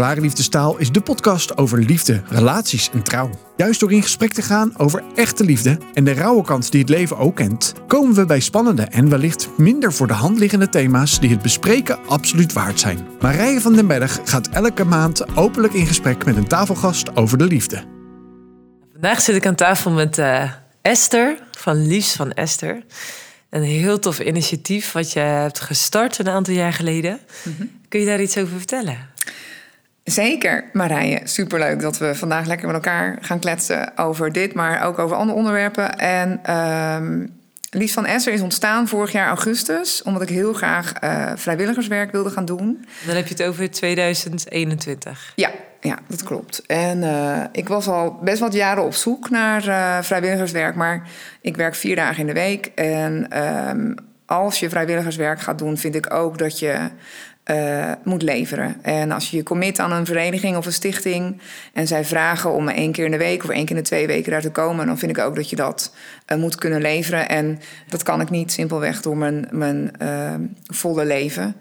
Klare Liefdestaal is de podcast over liefde, relaties en trouw. Juist door in gesprek te gaan over echte liefde en de rauwe kant die het leven ook kent, komen we bij spannende en wellicht minder voor de hand liggende thema's die het bespreken absoluut waard zijn. Marije van den Berg gaat elke maand openlijk in gesprek met een tafelgast over de liefde. Vandaag zit ik aan tafel met uh, Esther van Liefs van Esther. Een heel tof initiatief wat je hebt gestart een aantal jaar geleden. Kun je daar iets over vertellen? Zeker, Marije. Superleuk dat we vandaag lekker met elkaar gaan kletsen over dit, maar ook over andere onderwerpen. En um, Lies van Esser is ontstaan vorig jaar augustus, omdat ik heel graag uh, vrijwilligerswerk wilde gaan doen. Dan heb je het over 2021. Ja, ja dat klopt. En uh, ik was al best wat jaren op zoek naar uh, vrijwilligerswerk, maar ik werk vier dagen in de week. En um, als je vrijwilligerswerk gaat doen, vind ik ook dat je uh, moet leveren. En als je je commit aan een vereniging of een stichting en zij vragen om één keer in de week of één keer in de twee weken daar te komen, dan vind ik ook dat je dat uh, moet kunnen leveren. En dat kan ik niet simpelweg door mijn, mijn uh, volle leven.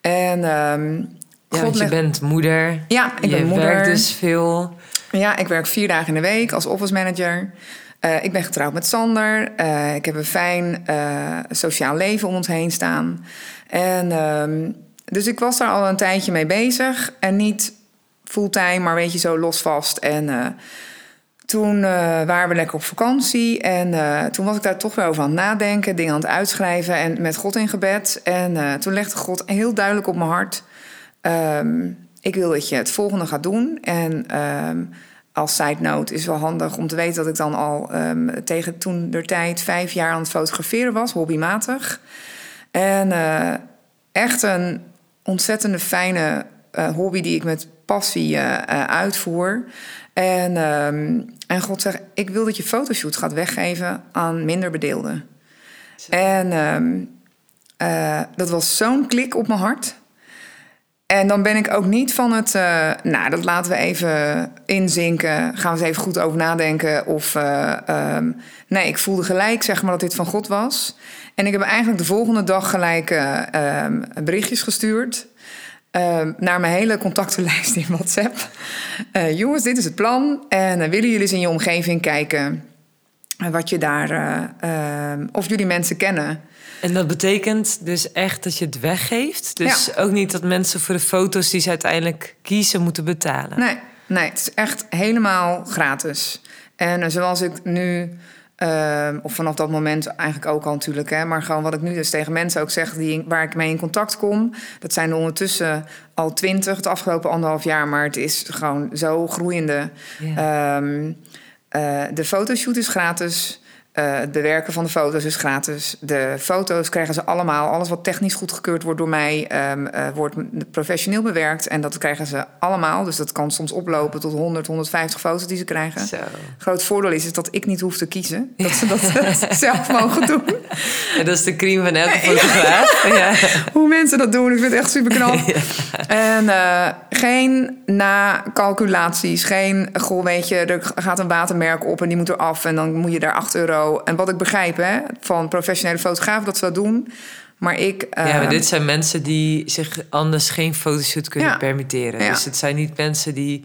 En, um, ja, want je bent moeder. Ja, ik je ben moeder. werkt dus veel. Ja, ik werk vier dagen in de week als office manager. Uh, ik ben getrouwd met Sander. Uh, ik heb een fijn uh, sociaal leven om ons heen staan. En um, dus ik was daar al een tijdje mee bezig. En niet fulltime, maar weet je, zo losvast. En uh, toen uh, waren we lekker op vakantie. En uh, toen was ik daar toch wel over aan het nadenken. Dingen aan het uitschrijven en met God in gebed. En toen legde God heel duidelijk op mijn hart... Um, ik wil dat je het volgende gaat doen. En um, als side note is wel handig om te weten... dat ik dan al um, tegen toen der tijd vijf jaar aan het fotograferen was. Hobbymatig. En echt een ontzettende fijne uh, hobby die ik met passie uh, uh, uitvoer. En, um, en God zegt, ik wil dat je fotoshoot gaat weggeven aan minder bedeelden. Zo. En um, dat was zo'n klik op mijn hart. En dan ben ik ook niet van het, nou, dat laten we even inzinken. Gaan we eens even goed over nadenken. Of, um, nee, ik voelde gelijk, zeg maar, dat dit van God was. En ik heb eigenlijk de volgende dag gelijk uh, um, berichtjes gestuurd. Uh, naar mijn hele contactenlijst in WhatsApp. Uh, jongens, dit is het plan. En uh, willen jullie eens in je omgeving kijken wat je daar, ehm, of jullie mensen kennen. En dat betekent dus echt dat je het weggeeft. Dus ja. ook niet dat mensen voor de foto's die ze uiteindelijk kiezen moeten betalen. Nee, nee het is echt helemaal gratis. En zoals ik nu Uh, of vanaf dat moment eigenlijk ook al natuurlijk. Hè, maar gewoon wat ik nu dus tegen mensen ook zeg die, waar ik mee in contact kom. Dat zijn er ondertussen al twintig het afgelopen anderhalf jaar. Maar het is gewoon zo groeiende. Um, uh, de fotoshoot is gratis. Uh, het bewerken van de foto's is gratis. De foto's krijgen ze allemaal. Alles wat technisch goedgekeurd wordt door mij, um, uh, wordt professioneel bewerkt. En dat krijgen ze allemaal. Dus dat kan soms oplopen tot 100, 150 foto's die ze krijgen. Zo. Groot voordeel is, is dat ik niet hoef te kiezen. Dat ze dat zelf mogen doen. Ja, dat is de cream van elke fotograaf. Ja. Hoe mensen dat doen, ik vind het echt super knap. En uh, geen na-calculaties. Geen, goh, weet je, er gaat een watermerk op en die moet eraf. En dan moet je daar 8 euro en wat ik begrijp hè, van professionele fotografen dat ze dat doen. Maar ik. Uh... Ja, maar dit zijn mensen die zich anders geen fotoshoot kunnen ja. permitteren. Ja. Dus het zijn niet mensen die,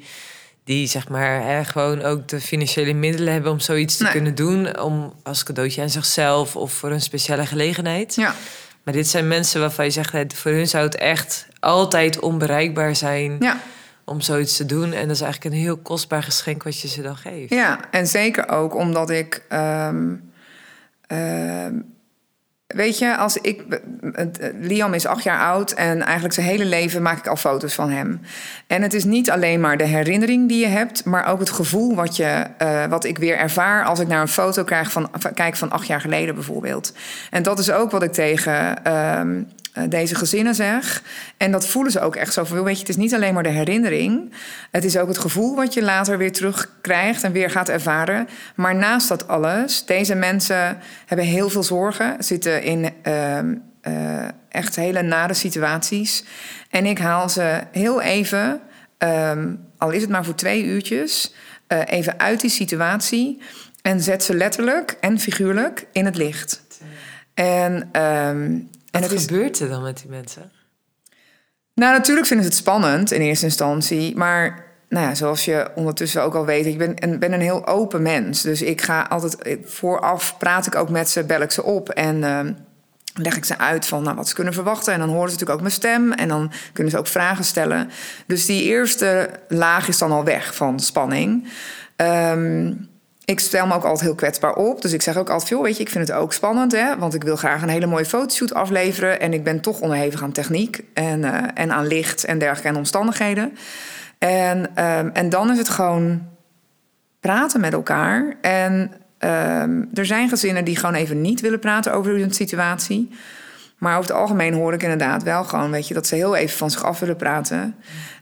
die zeg maar hè, gewoon ook de financiële middelen hebben om zoiets te nee. kunnen doen. Om als cadeautje aan zichzelf of voor een speciale gelegenheid. Ja. Maar dit zijn mensen waarvan je zegt, voor hun zou het echt altijd onbereikbaar zijn. Ja om zoiets te doen. En dat is eigenlijk een heel kostbaar geschenk wat je ze dan geeft. Ja, en zeker ook omdat ik. Um, uh, weet je, als ik. Liam is acht jaar oud en eigenlijk zijn hele leven maak ik al foto's van hem. En het is niet alleen maar de herinnering die je hebt, maar ook het gevoel wat, je, uh, wat ik weer ervaar als ik naar een foto krijg van, kijk van acht jaar geleden bijvoorbeeld. En dat is ook wat ik tegen. Um, deze gezinnen zeg. En dat voelen ze ook echt zo van, weet je, het is niet alleen maar de herinnering. Het is ook het gevoel wat je later weer terugkrijgt en weer gaat ervaren. Maar naast dat alles, deze mensen hebben heel veel zorgen, zitten in uh, uh, echt hele nare situaties. En ik haal ze heel even, um, al is het maar voor twee uurtjes, uh, even uit die situatie. En zet ze letterlijk en figuurlijk in het licht. En um, wat en gebeurt er dan met die mensen? Nou, natuurlijk vinden ze het spannend in eerste instantie. Maar nou ja, zoals je ondertussen ook al weet, ik ben, een, ben een heel open mens. Dus ik ga altijd vooraf praat ik ook met ze, bel ik ze op en uh, leg ik ze uit van nou, wat ze kunnen verwachten. En dan horen ze natuurlijk ook mijn stem en dan kunnen ze ook vragen stellen. Dus die eerste laag is dan al weg van spanning. Um, ik stel me ook altijd heel kwetsbaar op. Dus ik zeg ook altijd veel, weet je, ik vind het ook spannend, hè, want ik wil graag een hele mooie fotoshoot afleveren en ik ben toch onderhevig aan techniek en, uh, en aan licht en dergelijke en omstandigheden. En, um, en dan is het gewoon praten met elkaar. En um, er zijn gezinnen die gewoon even niet willen praten over hun situatie. Maar over het algemeen hoor ik inderdaad wel gewoon, weet je, dat ze heel even van zich af willen praten.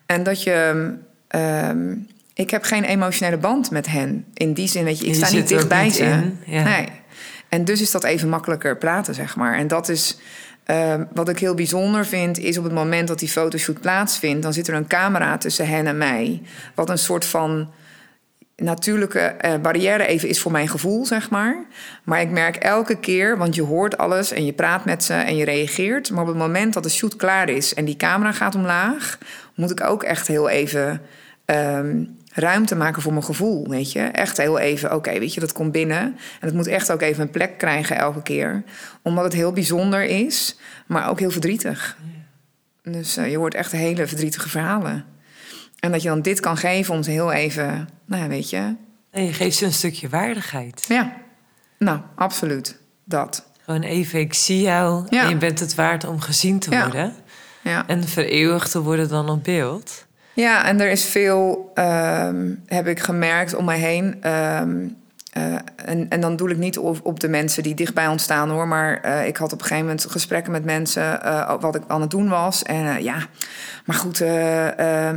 En dat je. Um, ik heb geen emotionele band met hen. In die zin, weet je, ik sta niet dicht bij ze. Ja. Nee. En dus is dat even makkelijker praten, zeg maar. En dat is uh, wat ik heel bijzonder vind, is op het moment dat die fotoshoot plaatsvindt, dan zit er een camera tussen hen en mij. Wat een soort van natuurlijke uh, barrière even is voor mijn gevoel, zeg maar. Maar ik merk elke keer, want je hoort alles en je praat met ze en je reageert. Maar op het moment dat de shoot klaar is en die camera gaat omlaag, moet ik ook echt heel even. Um, ruimte maken voor mijn gevoel, weet je. Echt heel even, oké, weet je, dat komt binnen. En het moet echt ook even een plek krijgen elke keer. Omdat het heel bijzonder is, maar ook heel verdrietig. Dus uh, je hoort echt hele verdrietige verhalen. En dat je dan dit kan geven om ze heel even, nou ja, weet je... En je geeft ze een stukje waardigheid. Ja, nou, absoluut. Dat. Gewoon even, ik zie jou ja. en je bent het waard om gezien te worden. Ja. En vereeuwigd te worden dan op beeld. Ja, en er is veel, um, heb ik gemerkt om mij heen. Um, uh, en, en dan doe ik niet op, de mensen die dichtbij ons staan hoor. Maar uh, ik had op een gegeven moment gesprekken met mensen uh, wat ik aan het doen was. En ja, maar goed. Um,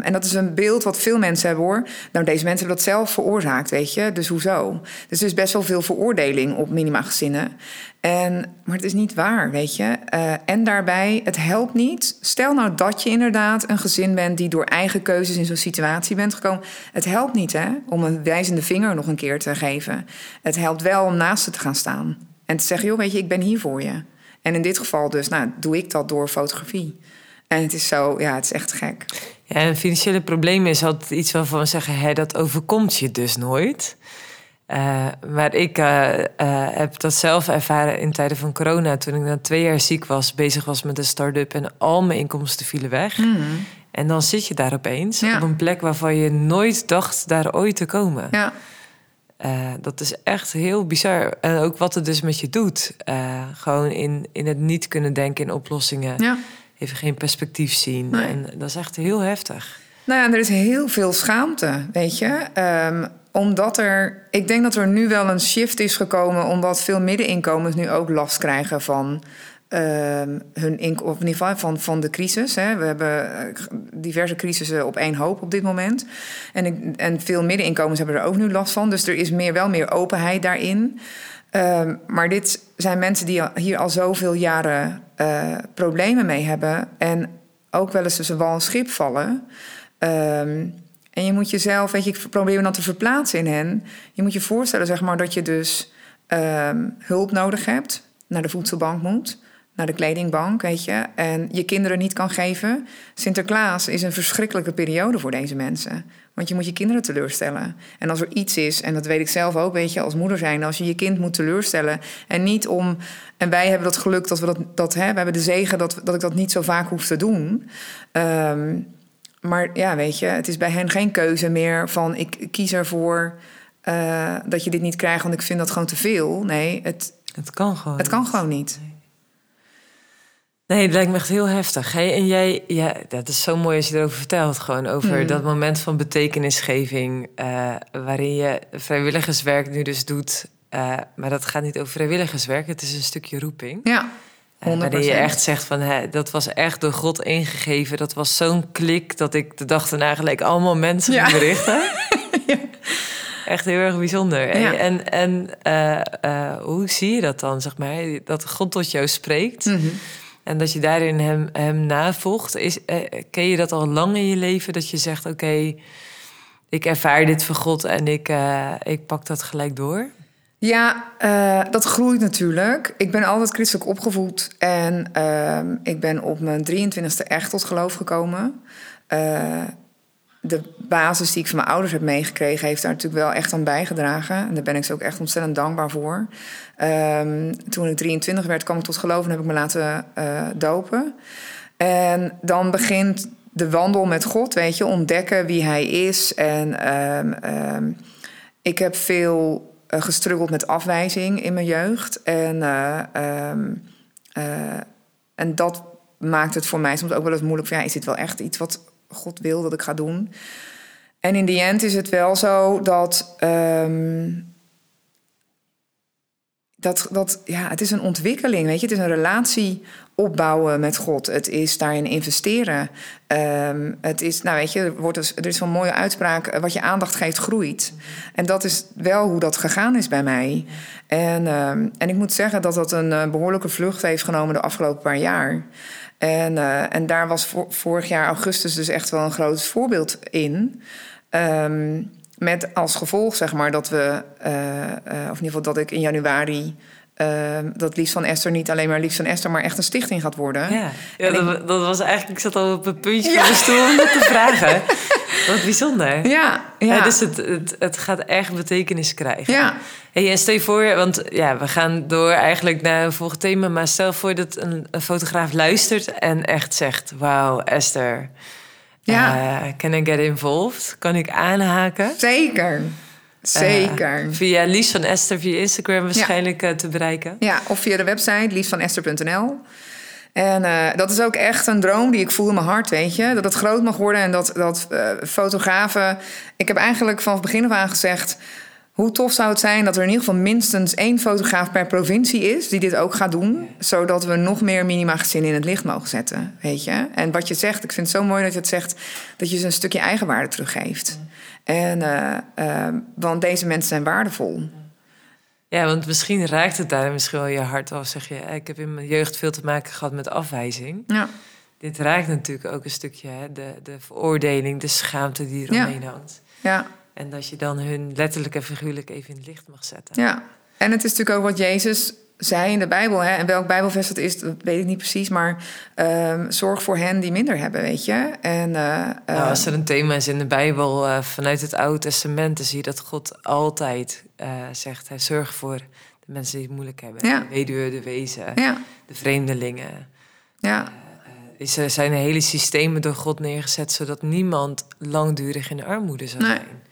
en dat is een beeld wat veel mensen hebben hoor. Nou, deze mensen hebben dat zelf veroorzaakt, weet je. Dus hoezo? Dus er is best wel veel veroordeling op minima-gezinnen. En, maar het is niet waar, weet je. Uh, en daarbij, het helpt niet. Stel nou dat je inderdaad een gezin bent die door eigen keuzes in zo'n situatie bent gekomen. Het helpt niet, hè, om een wijzende vinger nog een keer te geven. Het helpt wel om naast ze te gaan staan. En te zeggen, joh, weet je, ik ben hier voor je. En in dit geval dus, nou, doe ik dat door fotografie. En het is zo, ja, het is echt gek. Ja, en financiële problemen is altijd iets waarvan we zeggen, hè, dat overkomt je dus nooit. Uh, maar ik uh, uh, heb dat zelf ervaren in tijden van corona. Toen ik na twee jaar ziek was, bezig was met een start-up en al mijn inkomsten vielen weg. Mm. En dan zit je daar opeens op een plek waarvan je nooit dacht daar ooit te komen. Ja. dat is echt heel bizar. En ook wat het dus met je doet. gewoon in, in het niet kunnen denken in oplossingen. Ja. Even geen perspectief zien. Nee. En dat is echt heel heftig. Nou ja, er is heel veel schaamte, weet je. Um, omdat er, ik denk dat er nu wel een shift is gekomen, omdat veel middeninkomens nu ook last krijgen van uh, hun in, of in ieder geval van, van de crisis. Hè. We hebben eh, diverse crisissen op één hoop op dit moment. En, ik, en veel middeninkomens hebben er ook nu last van. Dus er is meer, wel meer openheid daarin. Uh, maar dit zijn mensen die hier al zoveel jaren uh, problemen mee hebben. En ook wel eens tussen wal en schip vallen. Ehm, en je moet jezelf, weet je, ik probeer dan te verplaatsen in hen. Je moet je voorstellen, zeg maar, dat je dus ehm, hulp nodig hebt, naar de voedselbank moet, naar de kledingbank, weet je, en je kinderen niet kan geven. Sinterklaas is een verschrikkelijke periode voor deze mensen. Want je moet je kinderen teleurstellen. En als er iets is, en dat weet ik zelf ook, weet je, als moeder zijn, als je je kind moet teleurstellen. En niet om. En wij hebben dat geluk dat we dat. dat hè, we hebben de zegen dat, dat ik dat niet zo vaak hoef te doen. Um, maar ja, weet je, het is bij hen geen keuze meer van ik kies ervoor uh, dat je dit niet krijgt, want ik vind dat gewoon te veel. Nee, het, het kan gewoon. Het kan gewoon niet. Nee. Nee, het lijkt me echt heel heftig. En jij, ja, dat is zo mooi als je erover vertelt. Gewoon over mm. dat moment van betekenisgeving. Uh, waarin je vrijwilligerswerk nu dus doet. Uh, maar dat gaat niet over vrijwilligerswerk. Het is een stukje roeping. Ja. Uh, waarin je echt zegt van hè, dat was echt door God ingegeven. Dat was zo'n klik dat ik de dag daarna gelijk allemaal mensen ja. berichten. ja. Echt heel erg bijzonder. Ja. En, en uh, uh, hoe zie je dat dan, zeg maar? Dat God tot jou spreekt. Mm -hmm. En dat je daarin hem, hem navolgt. Is, ken je dat al lang in je leven? Dat je zegt, oké, okay, ik ervaar dit van God en ik, ik pak dat gelijk door? Ja, uh, dat groeit natuurlijk. Ik ben altijd christelijk opgevoed en uh, ik ben op mijn 23e echt tot geloof gekomen. Uh, de basis die ik van mijn ouders heb meegekregen, heeft daar natuurlijk wel echt aan bijgedragen. En daar ben ik ze ook echt ontzettend dankbaar voor. Um, toen ik 23 werd, kwam ik tot geloof en heb ik me laten uh, dopen. En dan begint de wandel met God, weet je, ontdekken wie Hij is. En um, ik heb veel gestruggeld met afwijzing in mijn jeugd. En, uh, en dat maakt het voor mij soms ook wel eens moeilijk. Van, ja, is dit wel echt iets wat God wil dat ik ga doen? En in die end is het wel zo dat. Um, dat, dat, ja, het is een ontwikkeling, weet je. Het is een relatie opbouwen met God. Het is daarin investeren. Um, het is, nou weet je, er, wordt dus, er is zo'n mooie uitspraak... Eh, wat je aandacht geeft, groeit. En dat is wel hoe dat gegaan is bij mij. En, um, en ik moet zeggen dat dat een uh, behoorlijke vlucht heeft genomen... de afgelopen paar jaar. En, uh, en daar was vor, vorig jaar augustus dus echt wel een groot voorbeeld in... Um, met als gevolg, zeg maar, dat we, of in ieder geval dat ik in januari. Uh, dat Liefst van Esther niet alleen maar Liefst van Esther, maar echt een stichting gaat worden. Ja, ja dat, ik, dat, was eigenlijk, ik zat al op een puntje ja. van de stoel om dat te vragen. Wat bijzonder. Ja, ja. ja dus het, het, het gaat echt betekenis krijgen. Ja. Hey, en stel je voor, want ja, we gaan door eigenlijk naar een volgend thema, maar stel voor dat een, een fotograaf luistert en echt zegt: Wauw, Esther. Ja. Uh, can I get involved? Kan ik aanhaken? Zeker. Zeker. Uh, via Lies van Esther, via Instagram waarschijnlijk ja. uh, te bereiken. Ja, of via de website liesvanesther.nl. En uh, dat is ook echt een droom die ik voel in mijn hart, weet je. Dat het groot mag worden en dat, dat fotografen... Ik heb eigenlijk vanaf begin af aan gezegd... Hoe tof zou het zijn dat er in ieder geval minstens één fotograaf per provincie is die dit ook gaat doen, zodat we nog meer minima-gezinnen in het licht mogen zetten, weet je? En wat je zegt, ik vind het zo mooi dat je het zegt, dat je ze een stukje eigenwaarde teruggeeft. En, uh, uh, want deze mensen zijn waardevol. Ja, want misschien raakt het daar misschien wel je hart of zeg je, ik heb in mijn jeugd veel te maken gehad met afwijzing. Ja. Dit raakt natuurlijk ook een stukje hè, de, de veroordeling, de schaamte die eromheen ja. hangt. Ja. En dat je dan hun letterlijk en figuurlijk even in het licht mag zetten. Ja, en het is natuurlijk ook wat Jezus zei in de Bijbel. Hè? En welk Bijbelvers het is, dat weet ik niet precies. Maar um, zorg voor hen die minder hebben, weet je. En, uh, nou, als er een thema is in de Bijbel uh, vanuit het Oude Testament... dan zie je dat God altijd uh, zegt... Hij zorgt voor de mensen die het moeilijk hebben. Ja. De weduwe, de wezen, ja. de vreemdelingen. Ja. Is, er zijn hele systemen door God neergezet... zodat niemand langdurig in de armoede zou nee. zijn.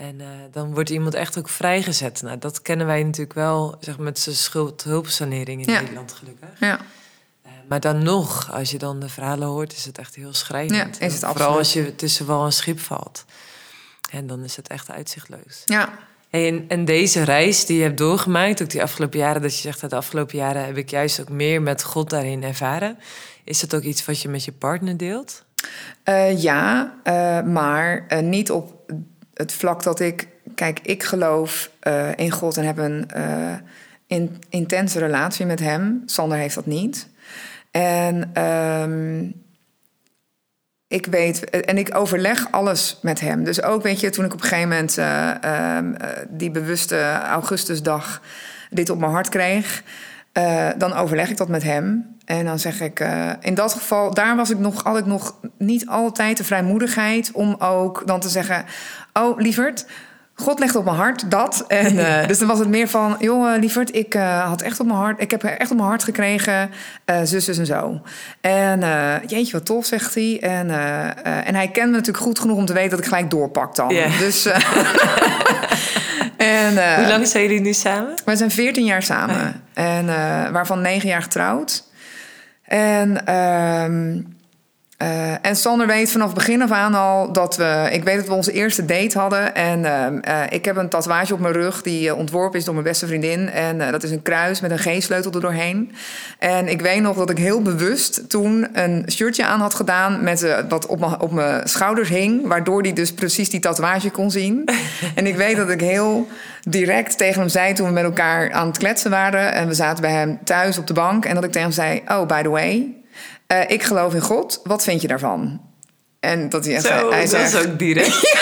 En uh, dan wordt iemand echt ook vrijgezet. Nou, dat kennen wij natuurlijk wel zeg, met zijn schuldhulpsanering in ja. Nederland, gelukkig. Ja. Uh, maar dan nog, als je dan de verhalen hoort, is het echt heel schrijnend. Ja, is het Vooral als je tussen wel een schip valt. En dan is het echt uitzichtloos. Ja. Hey, en, en, deze reis die je hebt doorgemaakt, ook die afgelopen jaren, dat je zegt dat de afgelopen jaren heb ik juist ook meer met God daarin ervaren. Is dat ook iets wat je met je partner deelt? Uh, ja, maar niet op het vlak dat ik, kijk, ik geloof uh, in God en heb een in, intense relatie met Hem. Sander heeft dat niet. En um, ik weet, en ik overleg alles met Hem. Dus ook, weet je, toen ik op een gegeven moment uh, die bewuste Augustusdag dit op mijn hart kreeg, dan overleg ik dat met Hem. En dan zeg ik, uh, in dat geval, daar was ik nog, had ik nog niet altijd de vrijmoedigheid om ook dan te zeggen: Oh, lieverd, God legt op mijn hart dat. En, uh, dus dan was het meer van: Joh, lieverd, ik uh, had echt op mijn hart, ik heb echt op mijn hart gekregen, zus, zus en zo. En jeetje, wat tof, zegt hij. En, en hij kent me natuurlijk goed genoeg om te weten dat ik gelijk doorpak dan. Yeah. Dus. en, Hoe lang zijn jullie nu samen? We zijn 14 jaar samen. Oh. En waarvan 9 jaar getrouwd. En, um, uh, en Sander weet vanaf begin af aan al dat we... Ik weet dat we onze eerste date hadden. En uh, uh, ik heb een tatoeage op mijn rug die ontworpen is door mijn beste vriendin. En dat is een kruis met een G-sleutel er doorheen. En ik weet nog dat ik heel bewust toen een shirtje aan had gedaan... Met, wat op mijn, op mijn schouders hing. Waardoor hij dus precies die tatoeage kon zien. en ik weet dat ik heel direct tegen hem zei toen we met elkaar aan het kletsen waren. En we zaten bij hem thuis op de bank. En dat ik tegen hem zei: Oh, by the way, uh, ik geloof in God. Wat vind je daarvan? En dat hij, Zo, hij dat zegt, is ook direct. ja.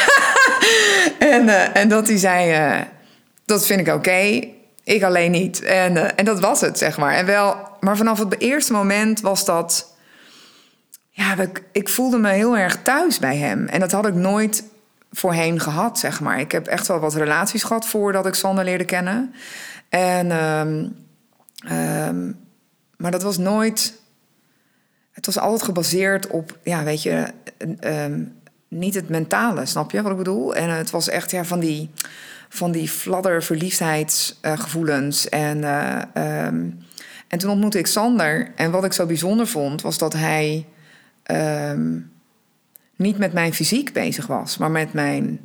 en, uh, en dat hij zei: uh, dat vind ik oké. Ik alleen niet. En, en dat was het, zeg maar. En wel, maar vanaf het eerste moment was dat. Ja, ik, ik voelde me heel erg thuis bij hem. En dat had ik nooit voorheen gehad, zeg maar. Ik heb echt wel wat relaties gehad voordat ik Sander leerde kennen. En, um, um, maar dat was nooit. Het was altijd gebaseerd op, ja, weet je, um, niet het mentale, snap je wat ik bedoel? En het was echt ja, van die, van die fladder verliefdheidsgevoelens. en, uh, um, en toen ontmoette ik Sander. En wat ik zo bijzonder vond, was dat hij um, niet met mijn fysiek bezig was, maar met mijn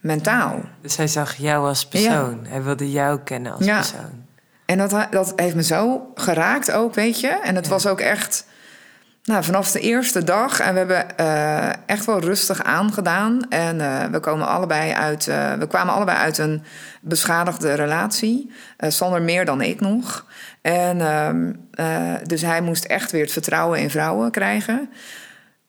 mentaal. Dus hij zag jou als persoon. Ja. Hij wilde jou kennen als ja. persoon. En dat, dat heeft me zo geraakt ook, weet je. En het was ook echt nou, vanaf de eerste dag. En we hebben uh, echt wel rustig aangedaan. En uh, we, komen allebei uit, uh, we kwamen allebei uit een beschadigde relatie. Sander meer dan ik nog. En ehm, dus hij moest echt weer het vertrouwen in vrouwen krijgen.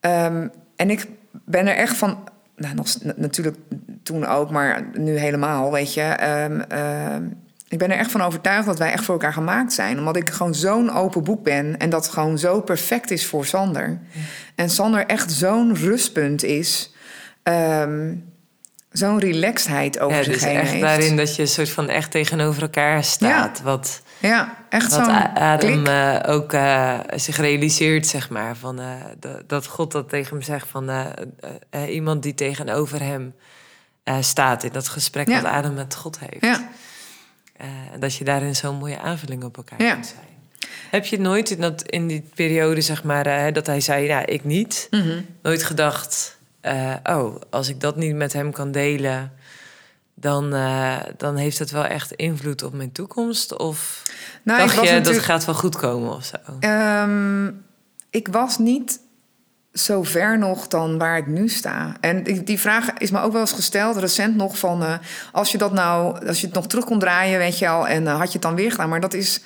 Um, en ik ben er echt van. Nou, natuurlijk toen ook, maar nu helemaal, weet je. Um, ik ben er echt van overtuigd dat wij echt voor elkaar gemaakt zijn. Omdat ik gewoon zo'n open boek ben. En dat gewoon zo perfect is voor Sander. En Sander echt zo'n rustpunt is. Um, zo'n relaxedheid over ja, zich dus heen echt heeft. daarin dat je een soort van echt tegenover elkaar staat. Ja. Wat, ja, echt wat Adam uh, ook uh, zich realiseert, zeg maar. Van, uh, dat God dat tegen hem zegt van iemand die tegenover hem staat in dat gesprek Ja. wat Adam met God heeft. Ja. Uh, dat je daarin zo'n mooie aanvulling op elkaar Ja. kunt zijn. Heb je nooit in, dat, in die periode, zeg maar, uh, dat hij zei, ja, ik niet, Mhm. nooit gedacht, uh, oh, als ik dat niet met hem kan delen, dan, dan heeft het wel echt invloed op mijn toekomst? Of Nou, dacht je, dat gaat wel goed komen of zo? Ehm, ik was niet zo ver nog dan waar ik nu sta. En die, die vraag is me ook wel eens gesteld, recent nog, van... eh, als je dat nou, als je het nog terug kon draaien, weet je al... en eh, had je het dan weer gedaan, maar dat is...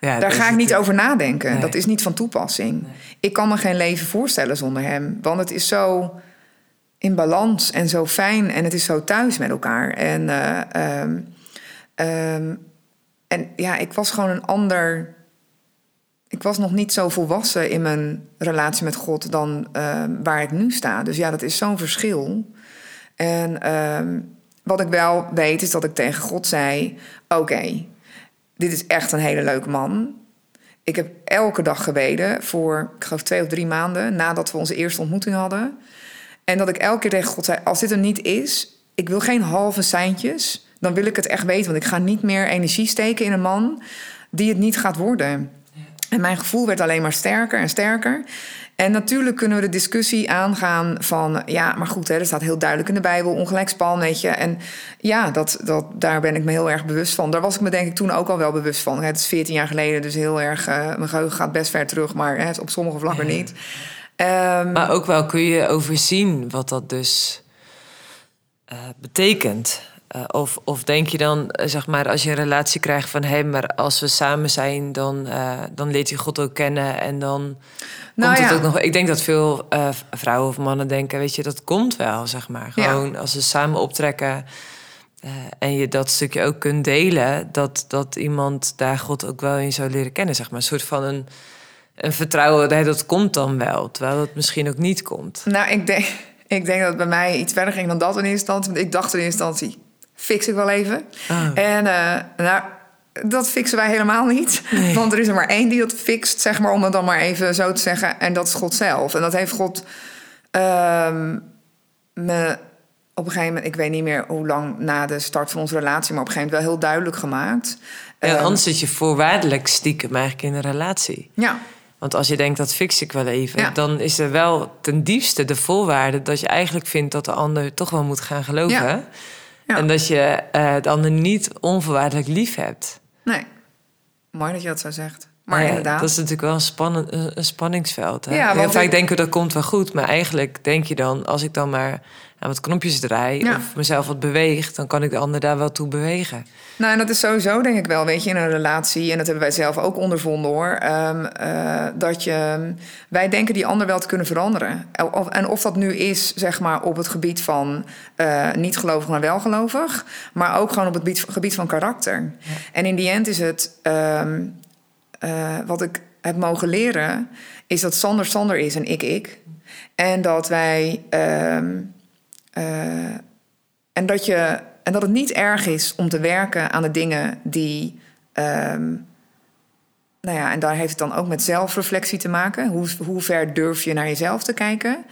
Ja, Daar ga ik niet over nadenken. Nee. Dat is niet van toepassing. Ik kan me geen leven voorstellen zonder hem. Want het is zo in balans en zo fijn en het is zo thuis met elkaar. En, eh, ehm, ehm, en ja, ik was gewoon een ander. Ik was nog niet zo volwassen in mijn relatie met God dan ehm, waar ik nu sta. Dus ja, dat is zo'n verschil. En ehm, wat ik wel weet is dat ik tegen God zei: Oké, dit is echt een hele leuke man. Ik heb elke dag gebeden voor, ik geloof, twee of drie maanden nadat we onze eerste ontmoeting hadden. En dat ik elke keer tegen God zei: Als dit er niet is, ik wil geen halve seintjes. Dan wil ik het echt weten. Want ik ga niet meer energie steken in een man die het niet gaat worden. En mijn gevoel werd alleen maar sterker en sterker. En natuurlijk kunnen we de discussie aangaan van... ja, maar goed, hè, er staat heel duidelijk in de Bijbel... ongelijk span, weet je. En ja, dat, dat, daar ben ik me heel erg bewust van. Daar was ik me denk ik toen ook al wel bewust van. Het is 14 jaar geleden, dus heel erg... Uh, mijn geheugen gaat best ver terug, maar hè, op sommige vlakken niet. Um, Maar ook wel kun je overzien wat dat dus uh, betekent. Uh, of, of denk je dan, uh, zeg maar, als je een relatie krijgt van hé, maar als we samen zijn, dan, uh, dan leert je God ook kennen en dan Nou komt het ook nog. Ik denk dat veel uh, vrouwen of mannen denken, weet je, dat komt wel, zeg maar. Gewoon Ja. als ze samen optrekken en je dat stukje ook kunt delen, dat, dat iemand daar God ook wel in zou leren kennen, zeg maar. Een soort van een, een vertrouwen, dat komt dan wel, terwijl het misschien ook niet komt. Nou, ik denk, ik denk dat het bij mij iets verder ging dan dat in eerste instantie. Want ik dacht in eerste instantie, fix ik wel even. Ah. En uh, nou, dat fixen wij helemaal niet. Nee. Want er is er maar één die dat fixt, zeg maar, om het dan maar even zo te zeggen. En dat is God zelf. En dat heeft God um, me op een gegeven moment, ik weet niet meer hoe lang na de start van onze relatie, maar op een gegeven moment wel heel duidelijk gemaakt. Ja, Um, anders zit je voorwaardelijk stiekem eigenlijk in een relatie. ja, Want als je denkt, dat fix ik wel even... Ja. dan is er wel ten diepste de voorwaarde... dat je eigenlijk vindt dat de ander toch wel moet gaan geloven. Ja. Ja. En dat je uh, de ander niet onvoorwaardelijk lief hebt. nee. Mooi dat je dat zo zegt. Maar ja, inderdaad. Dat is natuurlijk wel een, spannend, een spanningsveld. Hè? Ja, Heel vaak ik... denken we dat komt wel goed. Maar eigenlijk denk je dan, als ik dan maar aan wat knopjes draai... of mezelf wat beweeg, dan kan ik de ander daar wel toe bewegen. Nou, en dat is sowieso denk ik wel, weet je, in een relatie... en dat hebben wij zelf ook ondervonden hoor... Um, uh, dat je... Wij denken die ander wel te kunnen veranderen. En of dat nu is, zeg maar, op het gebied van... Uh, niet gelovig, maar wel gelovig... maar ook gewoon op het gebied van karakter. Ja. En in die end is het... Um, uh, wat ik heb mogen leren, is dat Sander Sander is en ik ik. En dat wij. Um, uh, en, dat je, en dat het niet erg is om te werken aan de dingen die. Um, nou ja, en daar heeft het dan ook met zelfreflectie te maken. Hoe, hoe ver durf je naar jezelf te kijken?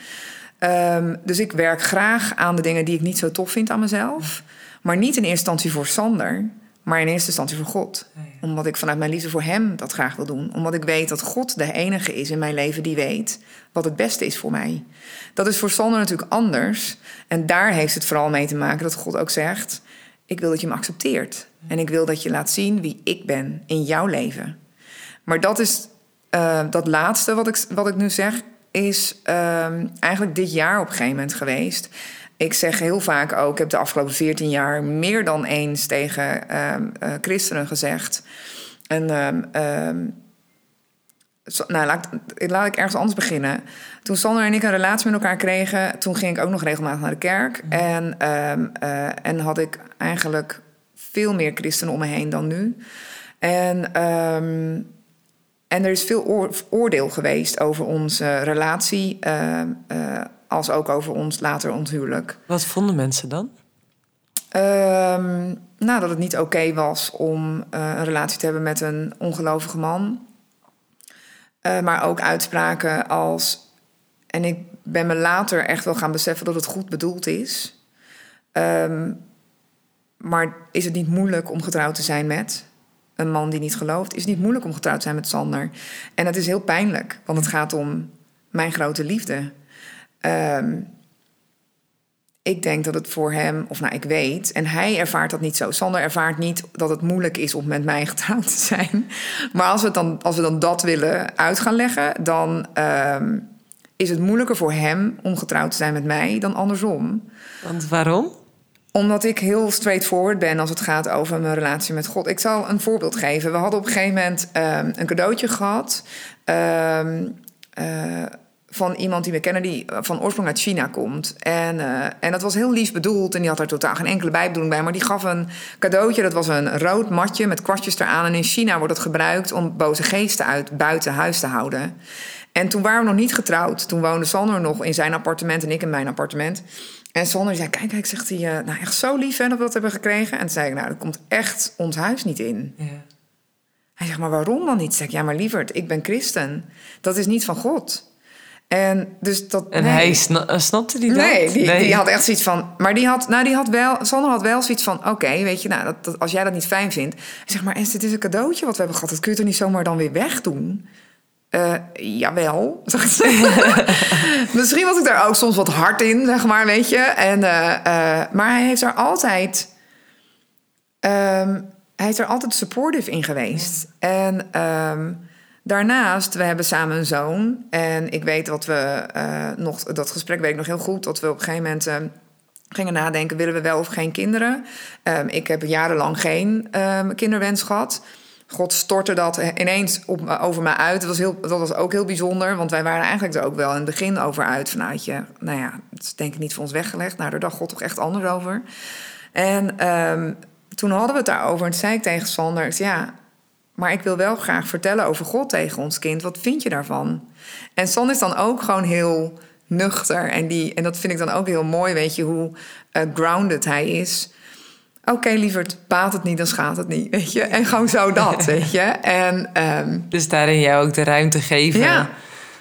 Um, dus ik werk graag aan de dingen die ik niet zo tof vind aan mezelf. Maar niet in eerste instantie voor Sander, maar in eerste instantie voor God. Omdat ik vanuit mijn liefde voor Hem dat graag wil doen. Omdat ik weet dat God de enige is in mijn leven die weet wat het beste is voor mij. Dat is voor Sander natuurlijk anders. En daar heeft het vooral mee te maken dat God ook zegt: Ik wil dat je me accepteert. En ik wil dat je laat zien wie ik ben in jouw leven. Maar dat is uh, dat laatste wat ik, wat ik nu zeg, is uh, eigenlijk dit jaar op een gegeven moment geweest ik zeg heel vaak ook, ik heb de afgelopen 14 jaar meer dan eens tegen uh, uh, christenen gezegd. En uh, nou, laat, laat, ik ergens anders beginnen. Toen Sander en ik een relatie met elkaar kregen, toen ging ik ook nog regelmatig naar de kerk. Mhm. En, uh, en had ik eigenlijk veel meer christenen om me heen dan nu. En, ehm, en er is veel oordeel geweest over onze relatie als ook over ons later onthuwelijk. Wat vonden mensen dan? Um, nou, dat het niet oké was om uh, een relatie te hebben met een ongelovige man. Uh, maar ook uitspraken als. En ik ben me later echt wel gaan beseffen dat het goed bedoeld is. Um, maar is het niet moeilijk om getrouwd te zijn met een man die niet gelooft? Is het niet moeilijk om getrouwd te zijn met Sander? En dat is heel pijnlijk, want het gaat om mijn grote liefde. Um, ik denk dat het voor hem, of nou ik weet, en hij ervaart dat niet zo. Sander ervaart niet dat het moeilijk is om met mij getrouwd te zijn. Maar als we, dan, als we dan dat willen uit gaan leggen, dan um, is het moeilijker voor hem om getrouwd te zijn met mij dan andersom. Want waarom? Omdat ik heel straightforward ben als het gaat over mijn relatie met God. Ik zal een voorbeeld geven. We hadden op een gegeven moment um, een cadeautje gehad. Um, uh, van iemand die we kennen die eh, van oorsprong uit China komt. En, uh, en dat was heel lief bedoeld en die had er totaal geen enkele bijbedoeling bij. Maar die gaf een cadeautje, dat was een rood matje met kwartjes eraan. En in China wordt het gebruikt om boze geesten uit buiten huis te houden. En toen waren we nog niet getrouwd. Toen woonde Sander nog in zijn appartement en ik in mijn appartement. En Sander zei, kijk, kijk, zegt hij, uh, nou echt zo lief hè, dat we dat hebben gekregen. En toen zei ik, nou, dat komt echt ons huis niet in. Ja. Hij zegt, maar waarom dan niet? Zeg ik, ja, maar lieverd, ik ben christen. Dat is niet van God. En, dus dat, en hij sna eh, snapte die dat? Nee die, die, had echt zoiets van... Maar die had, nou, die had wel... Sander had wel zoiets van... Oké, weet je, nou, dat, als jij dat niet fijn vindt... Zeg maar, dit is een cadeautje wat we hebben gehad. Dat kun je toch niet zomaar dan weer wegdoen? Uh, jawel. Misschien was ik daar ook soms wat hard in, zeg maar, weet je. En, uh, uh, maar hij heeft er altijd... Um, hij is er altijd supportive in geweest. En... Um, Daarnaast, we hebben samen een zoon. En ik weet dat we uh, nog, dat gesprek weet ik nog heel goed, dat we op een gegeven moment uh, gingen nadenken: willen we wel of geen kinderen? Um, ik heb jarenlang geen um, kinderwens gehad. God stortte dat ineens op, over me uit. Dat was, heel, dat was ook heel bijzonder, want wij waren eigenlijk er ook wel in het begin over uit. Vanuit je, nou ja, dat is denk ik niet voor ons weggelegd. Nou, daar dacht God toch echt anders over. En um, toen hadden we het daarover en toen zei ik tegen Sander: ja, maar ik wil wel graag vertellen over God tegen ons kind. Wat vind je daarvan? En San is dan ook gewoon heel nuchter. En, die, en dat vind ik dan ook heel mooi, weet je, hoe uh, grounded hij is. Oké, okay, lieverd, baat het niet, dan schaadt het niet, weet je. En gewoon zo dat, weet je. En, um, dus daarin jou ook de ruimte geven... Ja.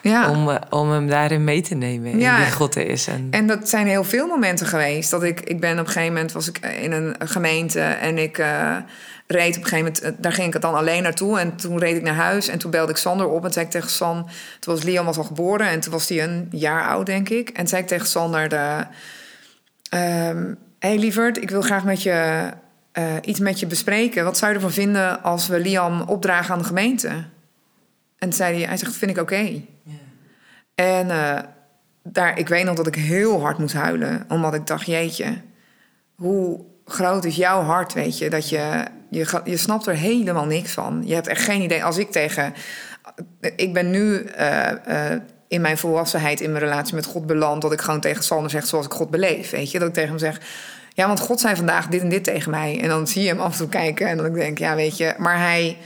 Ja. Om, uh, om hem daarin mee te nemen, ja. in wie God is. En... en dat zijn heel veel momenten geweest. Dat ik, ik ben op een gegeven moment was ik in een gemeente en ik... Uh, reed op een gegeven moment, eh, daar ging ik dan alleen naartoe. En toen reed ik naar huis en toen belde ik Sander op. En zei ik tegen San, toen was Liam was al geboren en toen was hij een jaar oud, denk ik. En zei ik tegen Sander, de, um, hey lieverd, ik wil graag met je uh, iets met je bespreken. Wat zou je ervan vinden als we Liam opdragen aan de gemeente? En zei hij, hij zegt, vind ik oké. En uh, daar, ik weet nog dat ik heel hard moest huilen. Omdat ik dacht, jeetje, hoe groot is jouw hart, weet je? Dat je, je, je snapt er helemaal niks van. Je hebt echt geen idee. Als ik tegen... Ik ben nu uh, in mijn volwassenheid, in mijn relatie met God beland... dat ik gewoon tegen Sander zeg zoals ik God beleef, weet je? Dat ik tegen hem zeg... Ja, want God zei vandaag dit en dit tegen mij. En dan zie je hem af en toe kijken en dan denk ik, ja, weet je... Maar hij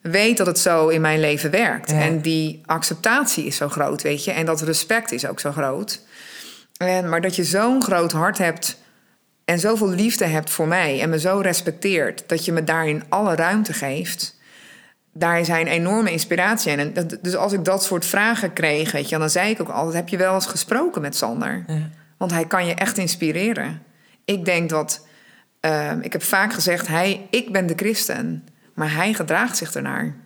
weet dat het zo in mijn leven werkt. En die acceptatie is zo groot, weet je. En dat respect is ook zo groot. En, maar dat je zo'n groot hart hebt en zoveel liefde hebt voor mij en me zo respecteert, dat je me daarin alle ruimte geeft. Daar zijn enorme inspiratie in. En dus als ik dat soort vragen kreeg, weet je, dan zei ik ook altijd: heb je wel eens gesproken met Sander? Ja. Want hij kan je echt inspireren. Ik denk dat, ehm, ik heb vaak gezegd: hij, ik ben de christen. Maar hij gedraagt zich ernaar.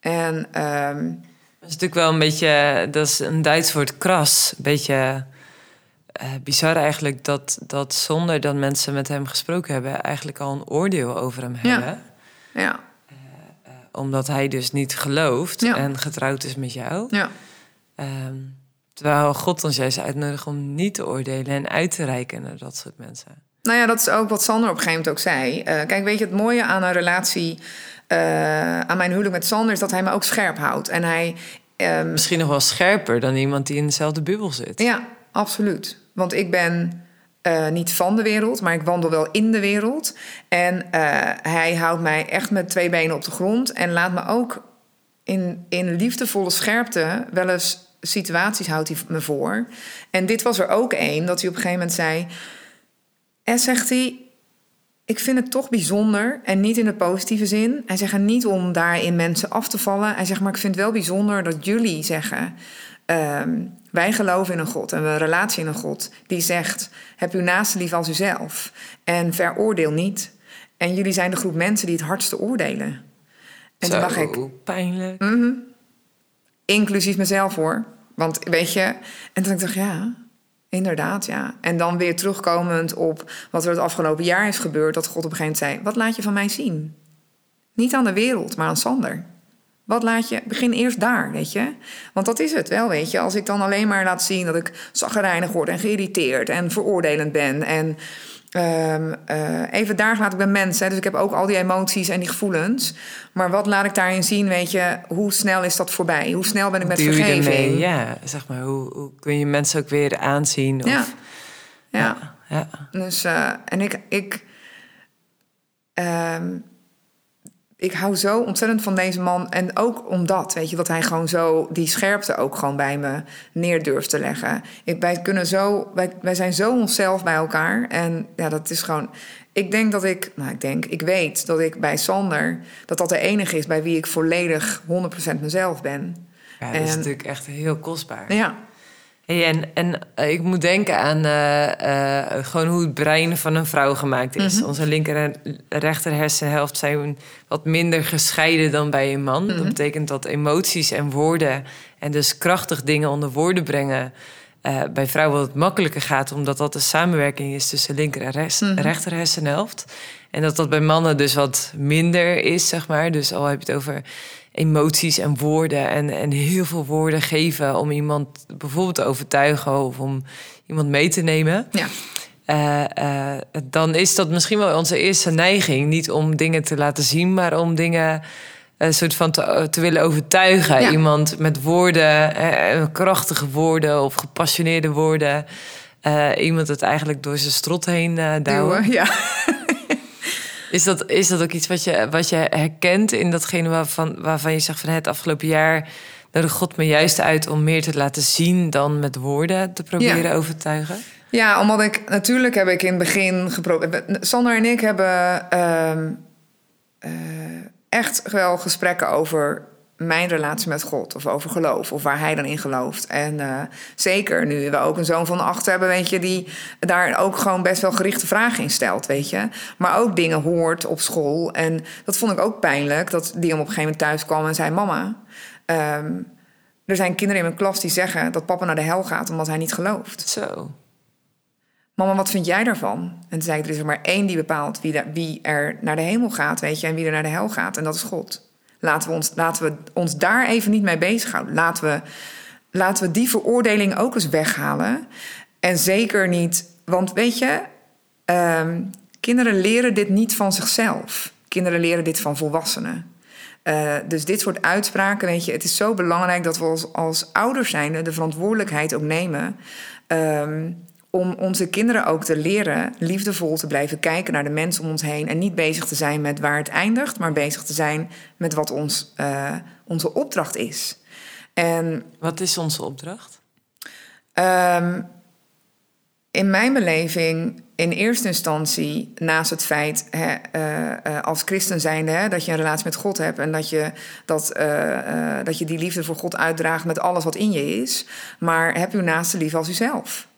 En, um, dat is natuurlijk wel een beetje, dat is een Duits woord kras. Een beetje uh, bizar eigenlijk dat, dat zonder dat mensen met hem gesproken hebben, eigenlijk al een oordeel over hem hebben. Ja. Uh, uh, omdat hij dus niet gelooft en getrouwd is met jou. Ja. Um, terwijl God ons juist uitnodigt om niet te oordelen en uit te reiken naar dat soort mensen. Nou ja, dat is ook wat Sander op een gegeven moment ook zei. Kijk, weet je, het mooie aan een relatie, aan mijn huwelijk met Sander, is dat hij me ook scherp houdt. En hij. Um, Misschien nog wel scherper dan iemand die in dezelfde bubbel zit. Ja, absoluut. Want ik ben uh, niet van de wereld, maar ik wandel wel in de wereld. En hij houdt mij echt met twee benen op de grond en laat me ook in, in liefdevolle scherpte wel eens situaties houdt hij me voor. En dit was er ook één, dat hij op een gegeven moment zei en zegt hij, ik vind het toch bijzonder en niet in de positieve zin. Hij zegt niet om daarin mensen af te vallen. Hij zegt, maar ik vind het wel bijzonder dat jullie zeggen... Ehm, wij geloven in een God en we een relatie in een God... die zegt, heb uw naaste lief als uzelf en veroordeel niet. En jullie zijn de groep mensen die het hardste oordelen. En Zo, toen dacht ik... pijnlijk. Mm Inclusief mezelf hoor. Want weet je... En toen dacht ik, ja... Inderdaad, ja. En dan weer terugkomend op wat er het afgelopen jaar is gebeurd, dat God op een gegeven moment zei: Wat laat je van mij zien? Niet aan de wereld, maar aan Sander. Wat laat je. Begin eerst daar, weet je? Want dat is het wel, weet je. Als ik dan alleen maar laat zien dat ik zaggerijnig word en geïrriteerd en veroordelend ben en Um, uh, even daar laat ik ben mens. Hè, dus ik heb ook al die emoties en die gevoelens. Maar wat laat ik daarin zien? Weet je, hoe snel is dat voorbij? Hoe snel ben ik met vergeving? Ja, zeg maar, hoe, hoe, kun je mensen ook weer aanzien? Of, ja. ja. ja. Dus, uh, en ik, ik um, ik hou zo ontzettend van deze man. En ook omdat, weet je, dat hij gewoon zo die scherpte ook gewoon bij me neer durft te leggen. Ik, wij, kunnen zo, wij, wij zijn zo onszelf bij elkaar. En ja, dat is gewoon. Ik denk dat ik, nou, ik denk, ik weet dat ik bij Sander, dat dat de enige is bij wie ik volledig 100% mezelf ben. Ja, dat is natuurlijk echt heel kostbaar. Ja, Hey, en, en uh, ik moet denken aan uh, uh, gewoon hoe het brein van een vrouw gemaakt is. Mm -hmm. Onze linker en rechter hersenhelft zijn wat minder gescheiden dan bij een man. Mm -hmm. Dat betekent dat emoties en woorden en dus krachtig dingen onder woorden brengen bij vrouwen wat makkelijker gaat, omdat dat de samenwerking is tussen linker en rest, mm -hmm. rechter hersenhelft. En dat dat bij mannen dus wat minder is, zeg maar. Dus al heb je het over emoties en woorden en, en heel veel woorden geven om iemand bijvoorbeeld te overtuigen of om iemand mee te nemen. Ja. Uh, uh, dan is dat misschien wel onze eerste neiging. Niet om dingen te laten zien, maar om dingen een soort van te, te willen overtuigen. Ja. Iemand met woorden, uh, krachtige woorden of gepassioneerde woorden. iemand het eigenlijk door zijn strot heen duwen. duwen ja. Is dat, is dat ook iets wat je, wat je herkent in datgene waarvan, waarvan je zegt van het afgelopen jaar nodig God me juist uit om meer te laten zien dan met woorden te proberen ja. overtuigen? Ja, omdat ik natuurlijk heb ik in het begin geprobeerd. Sander en ik hebben uh, uh, echt wel gesprekken over mijn relatie met God of over geloof of waar hij dan in gelooft. En uh, zeker nu we ook een zoon van acht hebben, weet je, die daar ook gewoon best wel gerichte vragen in stelt, weet je. Maar ook dingen hoort op school. En dat vond ik ook pijnlijk, dat die hem op een gegeven moment thuis kwam en zei: Mama, um, er zijn kinderen in mijn klas die zeggen dat papa naar de hel gaat omdat hij niet gelooft. Zo. Mama, wat vind jij daarvan? En toen zei ik, er is er maar één die bepaalt wie, wie er naar de hemel gaat, weet je, en wie er naar de hel gaat. En dat is God. Laten we ons, laten we ons daar even niet mee bezighouden. Laten we, laten we die veroordeling ook eens weghalen. En zeker niet, want weet je, ehm, kinderen leren dit niet van zichzelf. Kinderen leren dit van volwassenen. Uh, dus dit soort uitspraken, weet je, het is zo belangrijk dat we als, als ouders zijn de verantwoordelijkheid ook nemen. Um, om onze kinderen ook te leren liefdevol te blijven kijken naar de mensen om ons heen. En niet bezig te zijn met waar het eindigt, maar bezig te zijn met wat ons, uh, onze opdracht is. En, wat is onze opdracht? Um, in mijn beleving, in eerste instantie, naast het feit hè, uh, als christen zijnde, hè, dat je een relatie met God hebt en dat je, dat, uh, dat je die liefde voor God uitdraagt met alles wat in je is. Maar heb uw naaste lief als uzelf.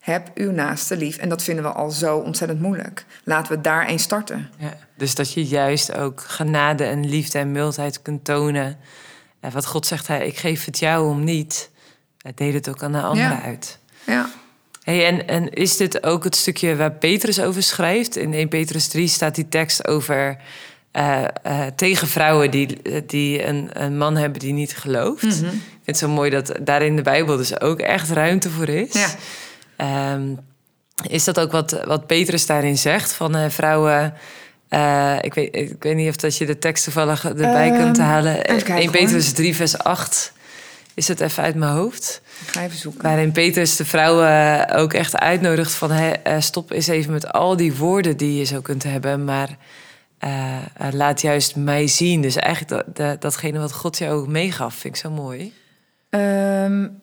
Heb uw naaste lief. En dat vinden we al zo ontzettend moeilijk. Laten we daar eens starten. Ja, dus dat je juist ook genade en liefde en mildheid kunt tonen. En wat God zegt, hij, ik geef het jou om niet. Deel het ook aan de anderen uit. Ja. Hey, en, en is dit ook het stukje waar Petrus over schrijft? In 1 Petrus 3 staat die tekst over uh, uh, tegen vrouwen die, die een, een, man hebben die niet gelooft. Mm -hmm. Ik vind het zo mooi dat daar in de Bijbel dus ook echt ruimte voor is. Ja. Um, is dat ook wat, wat Petrus daarin zegt? Van uh, vrouwen. ik, weet, ik weet niet of dat je de tekst toevallig erbij kunt Ehm, halen. 1 Petrus 3, vers 8 is het even uit mijn hoofd. Ik ga even zoeken. Waarin Petrus de vrouwen ook echt uitnodigt van... Hey, stop eens even met al die woorden die je zo kunt hebben... maar uh, laat juist mij zien. Dus eigenlijk dat, dat, datgene wat God jou ook meegaf, vind ik zo mooi. Um,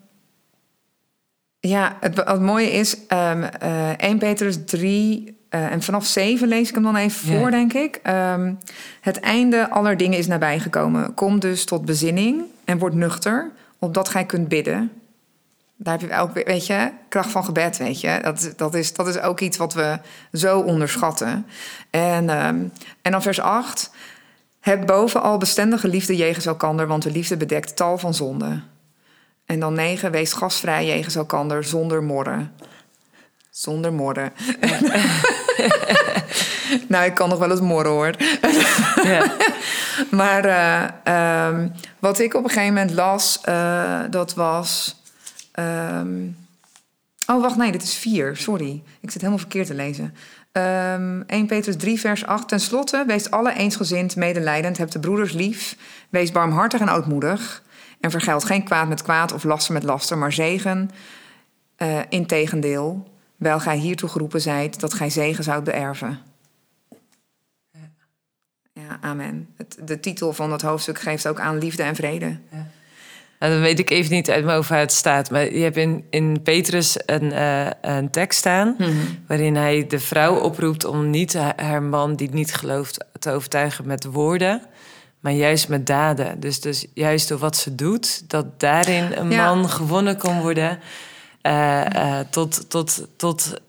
ja, het, het, mooie is um, uh, 1 Petrus 3... Uh, en vanaf 7 lees ik hem dan even voor, denk ik. Um, het einde aller dingen is nabijgekomen. Kom dus tot bezinning en word nuchter opdat gij kunt bidden. Daar heb je ook, weet je, kracht van gebed, weet je. Dat, dat, is, dat is ook iets wat we zo onderschatten. En, um, en dan vers 8. Heb bovenal bestendige liefde jegens elkander, want de liefde bedekt tal van zonden. En dan 9. Wees gastvrij jegens elkander zonder morren. Zonder morren. nou, ik kan nog wel eens morren hoor. ja. Maar uh, um, wat ik op een gegeven moment las, uh, dat was. Um, oh, wacht, nee, dit is 4. Sorry. Ik zit helemaal verkeerd te lezen. Um, 1 Petrus 3, vers 8. Ten slotte, wees alle eensgezind, medelijdend, hebt de broeders lief. Wees barmhartig en ootmoedig. En vergeld geen kwaad met kwaad of laster met laster, maar zegen. Uh, integendeel, wel gij hiertoe geroepen zijt, dat gij zegen zoudt beërven. Ja, amen. Het, de titel van dat hoofdstuk geeft ook aan liefde en vrede. Ja. Nou, dan weet ik even niet uit mijn het staat. Maar je hebt in, in Petrus een, uh, een tekst staan... Mm -hmm. waarin hij de vrouw oproept om niet haar man die niet gelooft... te overtuigen met woorden, maar juist met daden. Dus, dus juist door wat ze doet, dat daarin een ja. man gewonnen kan worden... Uh, uh, tot, tot, tot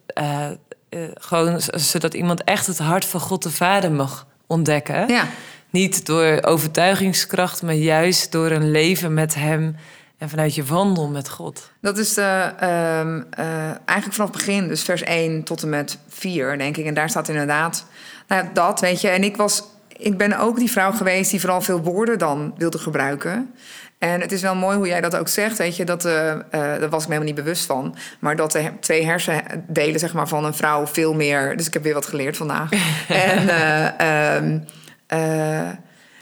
gewoon zodat iemand echt het hart van God de Vader mag ontdekken. Ja. Niet door overtuigingskracht, maar juist door een leven met Hem en vanuit je wandel met God. Dat is de, um, uh, eigenlijk vanaf het begin, dus vers 1 tot en met 4, denk ik. En daar staat inderdaad, nou dat weet je. En ik was, ik ben ook die vrouw geweest die vooral veel woorden dan wilde gebruiken. En het is wel mooi hoe jij dat ook zegt, weet je, dat, uh, uh, daar was ik me helemaal niet bewust van. Maar dat de twee hersendelen zeg maar, van een vrouw veel meer. Dus ik heb weer wat geleerd vandaag. en, uh, um,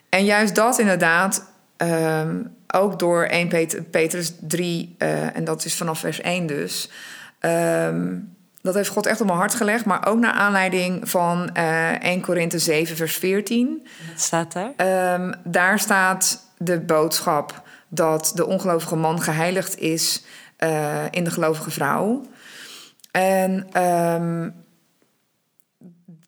en juist dat inderdaad, um, ook door 1 Pet Petrus 3, en dat is vanaf vers 1 dus. Um, dat heeft God echt op mijn hart gelegd, maar ook naar aanleiding van 1 Korinthe 7, vers 14. Wat staat daar? daar staat de boodschap dat de ongelovige man geheiligd is uh, in de gelovige vrouw. En um,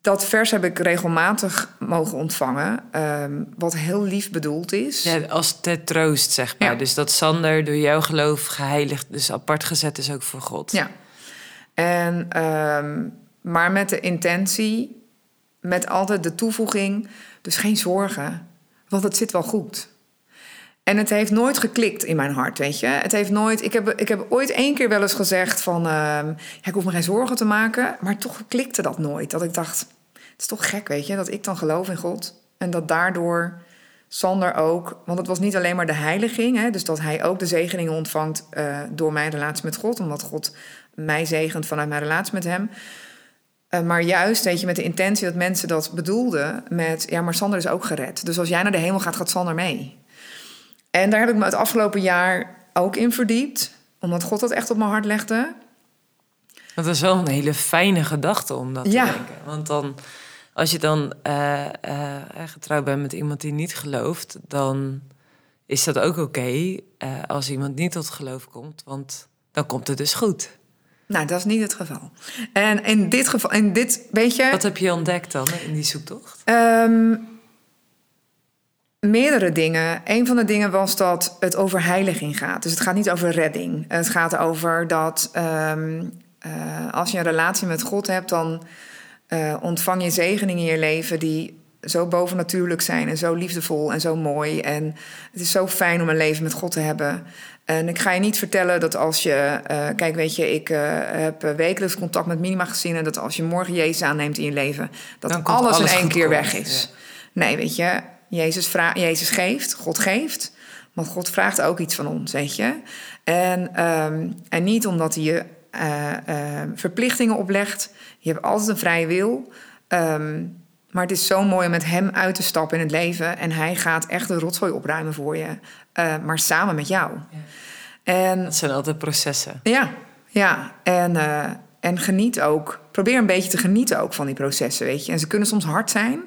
dat vers heb ik regelmatig mogen ontvangen, um, wat heel lief bedoeld is. Ja, als ter troost, zeg maar. Ja. Dus dat Sander door jouw geloof geheiligd, dus apart gezet is ook voor God. Ja. En, um, maar met de intentie, met altijd de toevoeging, dus geen zorgen, want het zit wel goed. En het heeft nooit geklikt in mijn hart, weet je. Het heeft nooit... Ik heb, ik heb ooit één keer wel eens gezegd van... Ja, ik hoef me geen zorgen te maken. Maar toch klikte dat nooit. Dat ik dacht, het is toch gek, weet je... dat ik dan geloof in God. En dat daardoor Sander ook, want het was niet alleen maar de heiliging, hè, dus dat hij ook de zegeningen ontvangt uh, door mijn relatie met God, omdat God mij zegent vanuit mijn relatie met Hem. Uh, maar juist, weet je, met de intentie dat mensen dat bedoelden met, ja, maar Sander is ook gered. Dus als jij naar de hemel gaat, gaat Sander mee. En daar heb ik me het afgelopen jaar ook in verdiept, omdat God dat echt op mijn hart legde. Dat is wel een hele fijne gedachte om dat te denken. Want dan, als je dan uh, uh, getrouwd bent met iemand die niet gelooft, dan is dat ook oké als iemand niet tot geloof komt, want dan komt het dus goed. Nou, dat is niet het geval. En in dit geval, in dit, weet je. Wat heb je ontdekt dan in die zoektocht? Um, meerdere dingen. Een van de dingen was dat het over heiliging gaat. Dus het gaat niet over redding. Het gaat over dat um, uh, als je een relatie met God hebt, dan uh, ontvang je zegeningen in je leven die zo bovennatuurlijk zijn en zo liefdevol en zo mooi. En het is zo fijn om een leven met God te hebben. En ik ga je niet vertellen dat als je, uh, kijk, weet je, ik uh, heb wekelijks contact met Minima gezien en dat als je morgen Jezus aanneemt in je leven, dat alles, alles, in één keer weg is. Nee, weet je, Jezus, Jezus geeft, God geeft, maar God vraagt ook iets van ons, weet je. En, um, en niet omdat hij je uh, verplichtingen oplegt. Je hebt altijd een vrije wil. Um, maar het is zo mooi om met hem uit te stappen in het leven. En hij gaat echt de rotzooi opruimen voor je. Uh, maar samen met jou. Ja. En, dat zijn altijd processen. Ja, ja. En, uh, en geniet ook. Probeer een beetje te genieten ook van die processen, weet je. En ze kunnen soms hard zijn.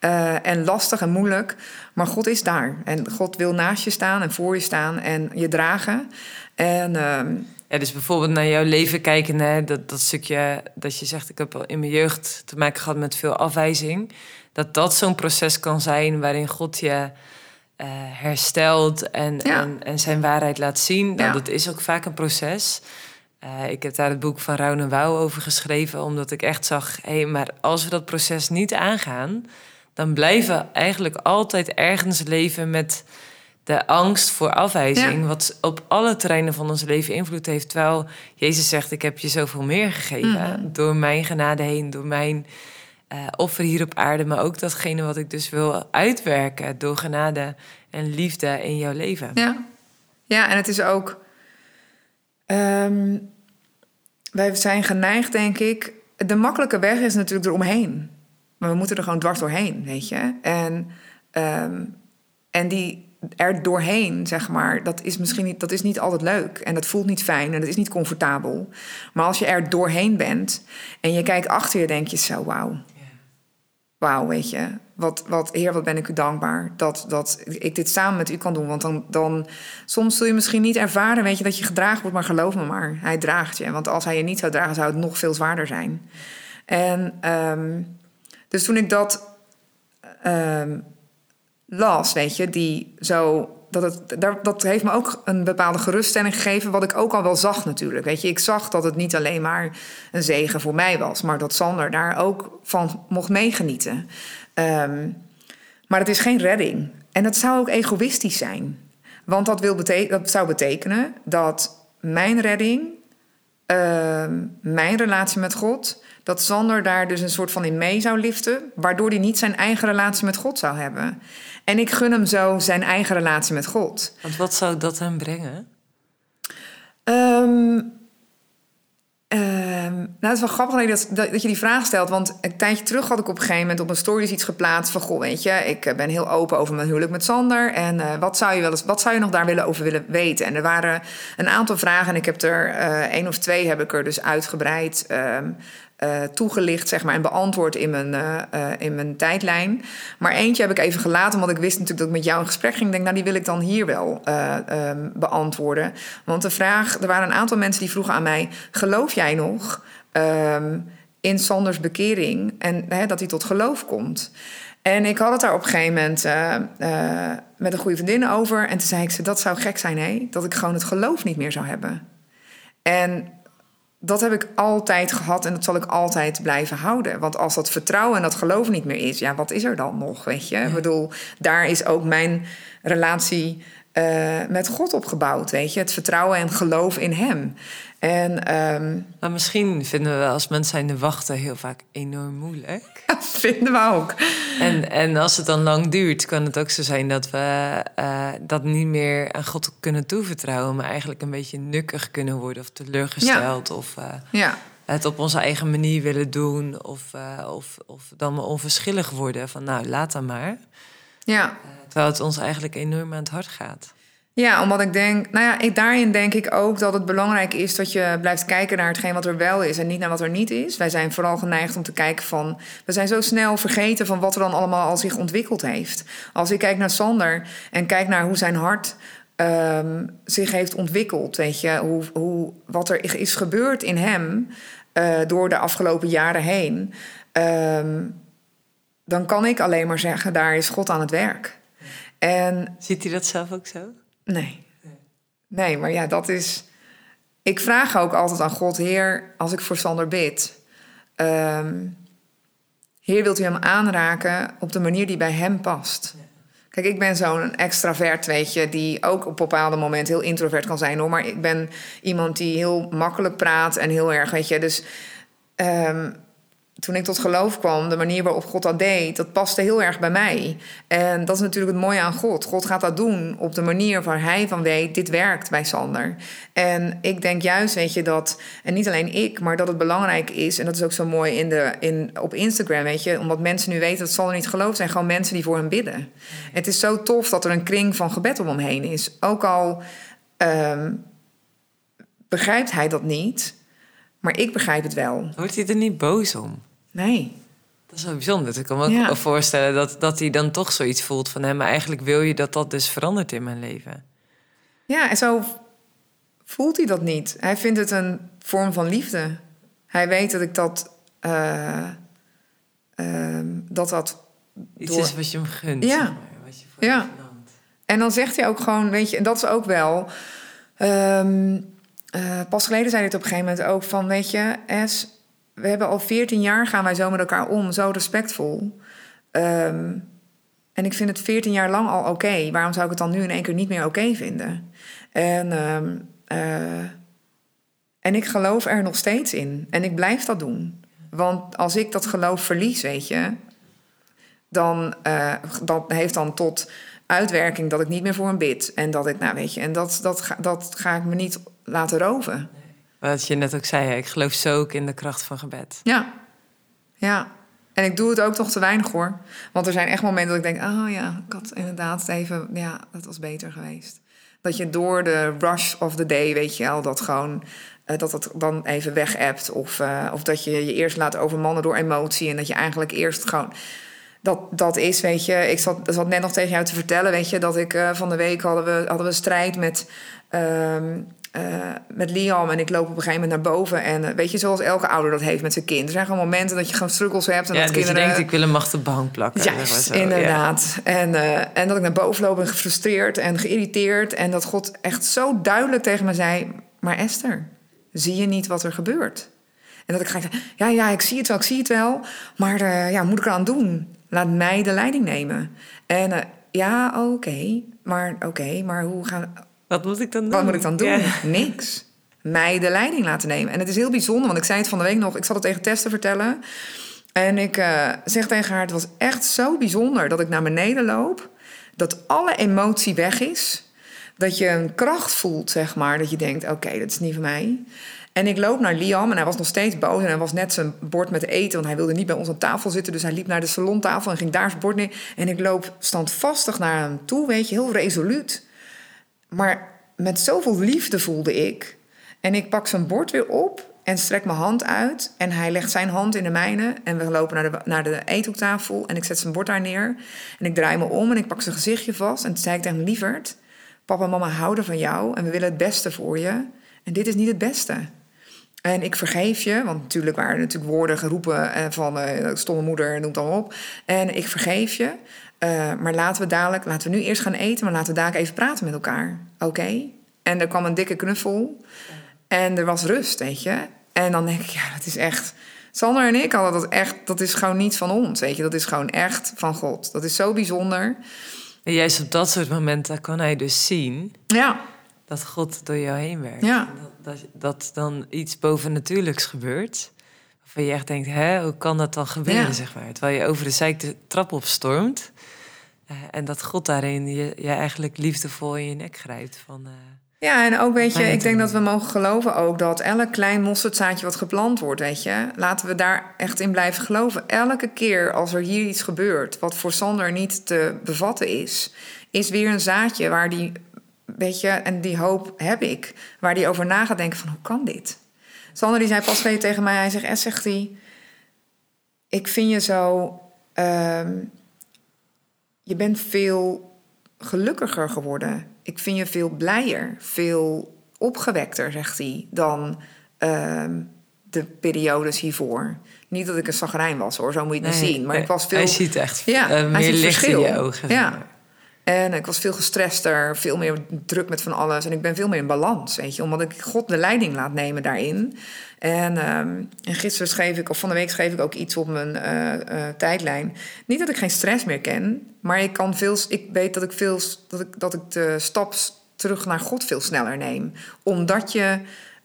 Uh, en lastig en moeilijk. Maar God is daar. En God wil naast je staan en voor je staan en je dragen. En ehm, ja, dus bijvoorbeeld naar jouw leven kijken, hè, dat, dat stukje dat je zegt, ik heb al in mijn jeugd te maken gehad met veel afwijzing. Dat dat zo'n proces kan zijn waarin God je uh, herstelt en, en, en, zijn waarheid laat zien. Nou, Dat is ook vaak een proces. Uh, ik heb daar het boek van Rauw en Wouw over geschreven, omdat ik echt zag, hé, hey, maar als we dat proces niet aangaan, dan blijven we eigenlijk altijd ergens leven met de angst voor afwijzing, wat op alle terreinen van ons leven invloed heeft. Terwijl Jezus zegt: Ik heb je zoveel meer gegeven. Mhm. Door mijn genade heen, door mijn uh, offer hier op aarde, maar ook datgene wat ik dus wil uitwerken door genade en liefde in jouw leven. Ja, ja en het is ook. Um, wij zijn geneigd, denk ik. De makkelijke weg is natuurlijk eromheen. Maar we moeten er gewoon dwars doorheen, weet je. En, um, en die er doorheen, zeg maar, dat is misschien niet, dat is niet altijd leuk. En dat voelt niet fijn en dat is niet comfortabel. Maar als je er doorheen bent en je kijkt achter je, denk je zo, wauw. Wauw, weet je. Wat, wat, Heer, wat ben ik u dankbaar dat, dat ik dit samen met u kan doen. Want dan, dan, soms zul je misschien niet ervaren, weet je, dat je gedragen wordt. Maar geloof me maar, hij draagt je. Want als hij je niet zou dragen, zou het nog veel zwaarder zijn. En um, dus toen ik dat um, las, weet je, die zo. Dat, het, dat heeft me ook een bepaalde geruststelling gegeven, wat ik ook al wel zag natuurlijk. Weet je, ik zag dat het niet alleen maar een zegen voor mij was, maar dat Sander daar ook van mocht meegenieten. Um, maar het is geen redding. En dat zou ook egoïstisch zijn. Want dat, wil dat zou betekenen dat mijn redding, uh, mijn relatie met God, dat Sander daar dus een soort van in mee zou liften, waardoor hij niet zijn eigen relatie met God zou hebben. En ik gun hem zo zijn eigen relatie met God. Want wat zou dat hem brengen? Um, nou, het is wel grappig dat, dat, dat, je die vraag stelt. Want een tijdje terug had ik op een gegeven moment op een stories iets geplaatst van... Goh, weet je, ik eh, ben heel open over mijn huwelijk met Sander. En uh, wat, zou je wel eens, wat zou je nog daar willen over willen weten? En er waren een aantal vragen en ik heb er uh, één of twee heb ik er dus uitgebreid... Um, uh, toegelicht zeg maar, en beantwoord in mijn, uh, uh, in mijn tijdlijn. Maar eentje heb ik even gelaten, want ik wist natuurlijk dat ik met jou in gesprek ging. Denk, nou, die wil ik dan hier wel um, beantwoorden. Want de vraag, er waren een aantal mensen die vroegen aan mij: geloof jij nog um, in Sanders bekering en hè, dat hij tot geloof komt? En ik had het daar op een gegeven moment met een goede vriendin over. En toen zei ik ze: dat zou gek zijn, hè? Dat ik gewoon het geloof niet meer zou hebben. En dat heb ik altijd gehad en dat zal ik altijd blijven houden. Want als dat vertrouwen en dat geloof niet meer is, ja, wat is er dan nog? Weet je? Ik bedoel, daar is ook mijn relatie uh, met God opgebouwd, weet je. Het vertrouwen en geloof in hem. En, um... Maar misschien vinden we als mensen zijn de wachten heel vaak enorm moeilijk. Dat vinden we ook. En, en als het dan lang duurt, kan het ook zo zijn dat we uh, dat niet meer aan God kunnen toevertrouwen, maar eigenlijk een beetje nukkig kunnen worden of teleurgesteld. Ja. Of, uh, ja het op onze eigen manier willen doen. Of, uh, of, of dan maar onverschillig worden. Van nou, laat dan maar. Ja. Uh, terwijl het ons eigenlijk enorm aan het hart gaat. Ja, omdat ik denk, nou ja, ik, daarin denk ik ook dat het belangrijk is dat je blijft kijken naar hetgeen wat er wel is en niet naar wat er niet is. Wij zijn vooral geneigd om te kijken van, we zijn zo snel vergeten van wat er dan allemaal al zich ontwikkeld heeft. Als ik kijk naar Sander en kijk naar hoe zijn hart um, zich heeft ontwikkeld, weet je, hoe, hoe, wat er is gebeurd in hem. Uh, door de afgelopen jaren heen. Um, dan kan ik alleen maar zeggen, daar is God aan het werk. En, Ziet hij dat zelf ook zo? Nee. Nee, maar ja, dat is... Ik vraag ook altijd aan God, Heer, als ik voor Sander bid... Um, Heer, wilt u hem aanraken op de manier die bij hem past? Kijk, ik ben zo'n extravert, weet je, die ook op bepaalde momenten heel introvert kan zijn hoor. Maar ik ben iemand die heel makkelijk praat en heel erg, weet je. Dus um, toen ik tot geloof kwam, de manier waarop God dat deed, dat paste heel erg bij mij. En dat is natuurlijk het mooie aan God. God gaat dat doen op de manier waar hij van weet, dit werkt bij Sander. En ik denk juist, weet je, dat, en niet alleen ik, maar dat het belangrijk is, en dat is ook zo mooi in de, in, op Instagram, weet je, omdat mensen nu weten dat Sander niet gelooft, zijn gewoon mensen die voor hem bidden. Het is zo tof dat er een kring van gebed om hem heen is. Ook al um, begrijpt hij dat niet, maar ik begrijp het wel. Wordt hij er niet boos om? Nee. Dat is wel bijzonder. Ik kan me ook voorstellen dat, dat hij dan toch zoiets voelt van... hem. maar eigenlijk wil je dat dat dus verandert in mijn leven. Ja, en zo voelt hij dat niet. Hij vindt het een vorm van liefde. Hij weet dat ik dat... Uh, uh, dat dat... Iets is wat je hem gunt. Ja. Zeg maar, wat je voor ja. En dan zegt hij ook gewoon, weet je... en dat is ook wel... Um, uh, pas geleden zei hij het op een gegeven moment ook van... weet je, Es we hebben al 14 jaar gaan wij zo met elkaar om, zo respectvol. Um, en ik vind het 14 jaar lang al oké. Waarom zou ik het dan nu in één keer niet meer oké vinden? En, um, uh, en ik geloof er nog steeds in. En ik blijf dat doen. Want als ik dat geloof verlies, weet je, dan uh, dat heeft dan tot uitwerking dat ik niet meer voor hem bid. En dat ik, nou weet je, en dat, dat, dat, dat ga ik me niet laten roven. Wat je net ook zei, ik geloof zo ook in de kracht van gebed. Ja, ja. En ik doe het ook toch te weinig hoor. Want er zijn echt momenten dat ik denk, oh ja, ik had inderdaad even, ja, dat was beter geweest. Dat je door de rush of the day, weet je wel, dat gewoon, uh, dat het dan even weg hebt. Of, uh, of dat je je eerst laat overmannen door emotie en dat je eigenlijk eerst gewoon dat, dat is, weet je. Ik zat, zat net nog tegen jou te vertellen, weet je, dat ik uh, van de week hadden we, hadden we strijd met. Um, uh, met Liam en ik loop op een gegeven moment naar boven. En uh, weet je, zoals elke ouder dat heeft met zijn kind. Er zijn gewoon momenten dat je gewoon struggles hebt. En ja, dat, kinderen... je denkt, ik wil hem achter de bank plakken. Juist, inderdaad. Ja. En, uh, en dat ik naar boven loop en gefrustreerd en geïrriteerd. En dat God echt zo duidelijk tegen me zei... Maar Esther, zie je niet wat er gebeurt? En dat ik ga zeggen, ja, ja, ik zie het wel, ik zie het wel. Maar ja, moet ik eraan doen? Laat mij de leiding nemen. En ja, oké, okay, maar oké, okay, maar hoe gaan wat moet ik dan doen? Wat moet ik dan doen? Ja. Niks. Mij de leiding laten nemen. En het is heel bijzonder, want ik zei het van de week nog. Ik zat het tegen Tess te vertellen. En ik uh, zeg tegen haar, het was echt zo bijzonder dat ik naar beneden loop. Dat alle emotie weg is. Dat je een kracht voelt, zeg maar. Dat je denkt, oké, okay, dat is niet voor mij. En ik loop naar Liam en hij was nog steeds boos. En hij was net zijn bord met eten, want hij wilde niet bij ons aan tafel zitten. Dus hij liep naar de salontafel en ging daar zijn bord neer. En ik loop standvastig naar hem toe, weet je, heel resoluut. Maar met zoveel liefde voelde ik. En ik pak zijn bord weer op en strek mijn hand uit. En hij legt zijn hand in de mijne. En we lopen naar de, naar de eethoektafel. En ik zet zijn bord daar neer. En ik draai me om en ik pak zijn gezichtje vast. En toen zei ik tegen hem, lieverd, papa en mama houden van jou. En we willen het beste voor je. En dit is niet het beste. En ik vergeef je, want natuurlijk waren er natuurlijk woorden geroepen eh, van uh, stomme moeder, noem dan op. En ik vergeef je. Uh, maar laten we dadelijk, laten we nu eerst gaan eten, maar laten we dadelijk even praten met elkaar. Oké? Okay? En er kwam een dikke knuffel. En er was rust, weet je. En dan denk ik, ja, dat is echt. Sander en ik hadden dat echt, dat is gewoon niet van ons, weet je. Dat is gewoon echt van God. Dat is zo bijzonder. En juist op dat soort momenten kan hij dus zien ja. dat God door jou heen werkt. Ja. Dat, dat, dat dan iets bovennatuurlijks gebeurt. Waarvan je echt denkt, hè, hoe kan dat dan gebeuren, zeg maar. Terwijl je over de zijk de trap opstormt. Uh, en dat God daarin je, je eigenlijk liefdevol in je nek grijpt. Van, uh, ja, en ook weet je, ik denk dat we mogen geloven ook dat elk klein mosterdzaadje wat geplant wordt, weet je, laten we daar echt in blijven geloven. Elke keer als er hier iets gebeurt wat voor Sander niet te bevatten is, is weer een zaadje waar die, weet je, en die hoop heb ik, waar die over na gaat denken van hoe kan dit? Sander die zei pas geleden tegen mij, hij zegt, S zegt hij, ik vind je zo, um, je bent veel gelukkiger geworden ik vind je veel blijer, veel opgewekter, zegt hij, dan uh, de periodes hiervoor. Niet dat ik een zagrijn was hoor, zo moet je het nee, zien. Maar ik was veel. Hij ziet echt ja, uh, meer licht in je ogen. Ja. En ik was veel gestrester, veel meer druk met van alles. En ik ben veel meer in balans, weet je. Omdat ik God de leiding laat nemen daarin. En, um, en gisteren schreef ik, of van de week schreef ik ook iets op mijn uh, uh, tijdlijn. Niet dat ik geen stress meer ken, maar ik, kan veel, ik weet dat ik, veel, dat, ik, dat ik de stap terug naar God veel sneller neem. Omdat je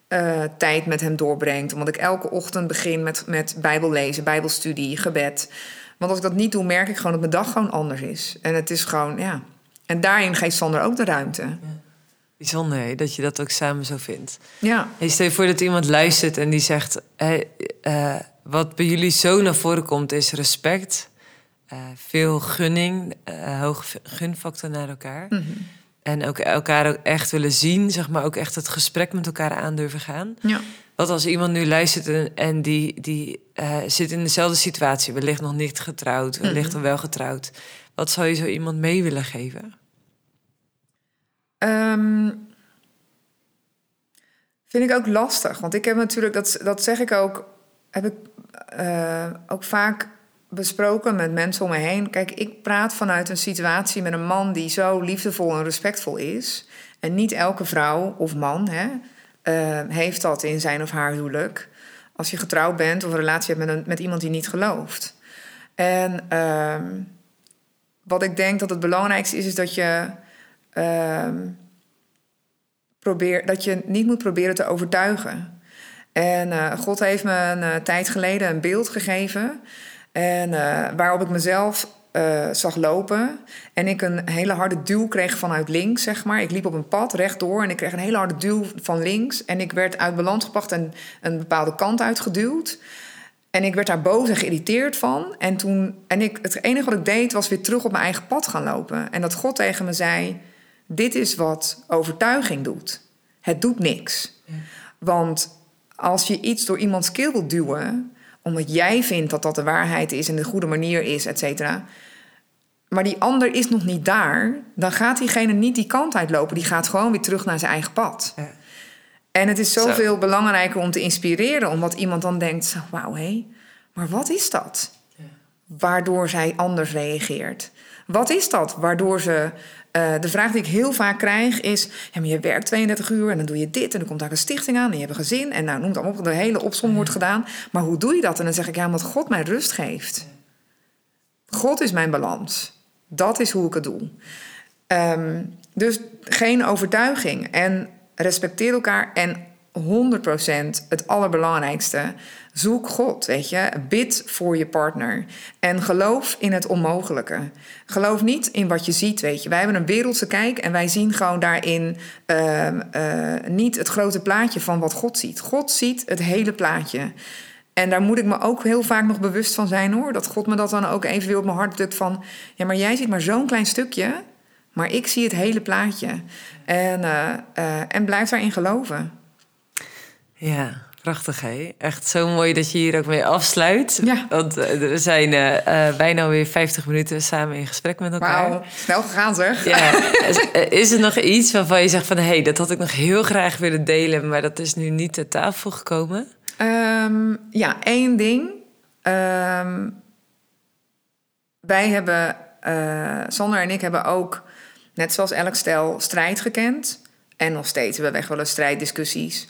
uh, tijd met hem doorbrengt. Omdat ik elke ochtend begin met, met Bijbel lezen, Bijbelstudie, gebed. Want als ik dat niet doe, merk ik gewoon dat mijn dag gewoon anders is. En het is gewoon, ja. En daarin geeft Sander ook de ruimte. Ja. Bijzonder hè, dat je dat ook samen zo vindt. Ja. Hey, stel je voor dat iemand luistert en die zegt... Hey, uh, wat bij jullie zo naar voren komt is respect... Uh, veel gunning, uh, hoge gunfactor naar elkaar. Mm -hmm. En ook elkaar ook echt willen zien, zeg maar ook echt het gesprek met elkaar aan durven gaan. Ja. Wat als iemand nu luistert en, en die, die zit in dezelfde situatie, wellicht nog niet getrouwd, wellicht mm -hmm. wel getrouwd. Wat zou je zo iemand mee willen geven? Um, vind ik ook lastig. Want ik heb natuurlijk, dat, dat zeg ik ook, heb ik uh, ook vaak besproken met mensen om me heen. Kijk, ik praat vanuit een situatie met een man die zo liefdevol en respectvol is. En niet elke vrouw of man hè, uh, heeft dat in zijn of haar huwelijk. Als je getrouwd bent of een relatie hebt met, een, met iemand die niet gelooft. En uh, wat ik denk dat het belangrijkste is, is dat je. Uh, probeer, dat je niet moet proberen te overtuigen. En uh, God heeft me een uh, tijd geleden een beeld gegeven. En uh, waarop ik mezelf zag lopen. En ik een hele harde duw kreeg vanuit links, zeg maar. Ik liep op een pad rechtdoor en ik kreeg een hele harde duw van links. En ik werd uit balans gebracht en een bepaalde kant uitgeduwd. En ik werd daar boos en geïrriteerd van. En, toen, en ik, het enige wat ik deed was weer terug op mijn eigen pad gaan lopen. En dat God tegen me zei: Dit is wat overtuiging doet. Het doet niks. Ja. Want als je iets door iemands keel wilt duwen omdat jij vindt dat dat de waarheid is en de goede manier is, et cetera. Maar die ander is nog niet daar, dan gaat diegene niet die kant uitlopen. Die gaat gewoon weer terug naar zijn eigen pad. Ja. En het is zoveel Zo. belangrijker om te inspireren, omdat iemand dan denkt: wauw, hé, hey, maar wat is dat? Ja. Waardoor zij anders reageert. Wat is dat waardoor ze uh, de vraag die ik heel vaak krijg is: ja, maar je werkt 32 uur en dan doe je dit en dan komt daar een stichting aan en je hebt een gezin en nou noem het allemaal op, de hele opsom wordt gedaan. Maar hoe doe je dat? En dan zeg ik: ja, omdat God mij rust geeft. God is mijn balans. Dat is hoe ik het doe. Um, dus geen overtuiging en respecteer elkaar en 100% het allerbelangrijkste. Zoek God, weet je. Bid voor je partner. En geloof in het onmogelijke. Geloof niet in wat je ziet, weet je. Wij hebben een wereldse kijk en wij zien gewoon daarin uh, uh, niet het grote plaatje van wat God ziet. God ziet het hele plaatje. En daar moet ik me ook heel vaak nog bewust van zijn hoor. Dat God me dat dan ook even weer op mijn hart drukt van... ja, maar jij ziet maar zo'n klein stukje... maar ik zie het hele plaatje. En, uh, en blijf daarin geloven. Ja, prachtig hè. Echt zo mooi dat je hier ook mee afsluit. Ja. Want we zijn uh, uh, bijna weer 50 minuten samen in gesprek met elkaar. Wauw, snel gegaan zeg. Ja. is er nog iets waarvan je zegt van... hé, hey, dat had ik nog heel graag willen delen... maar dat is nu niet ter tafel gekomen? Um, ja, één ding. Um, wij hebben... Sander en ik hebben ook, net zoals elk stel, strijd gekend. En nog steeds we echt wel eens strijddiscussies...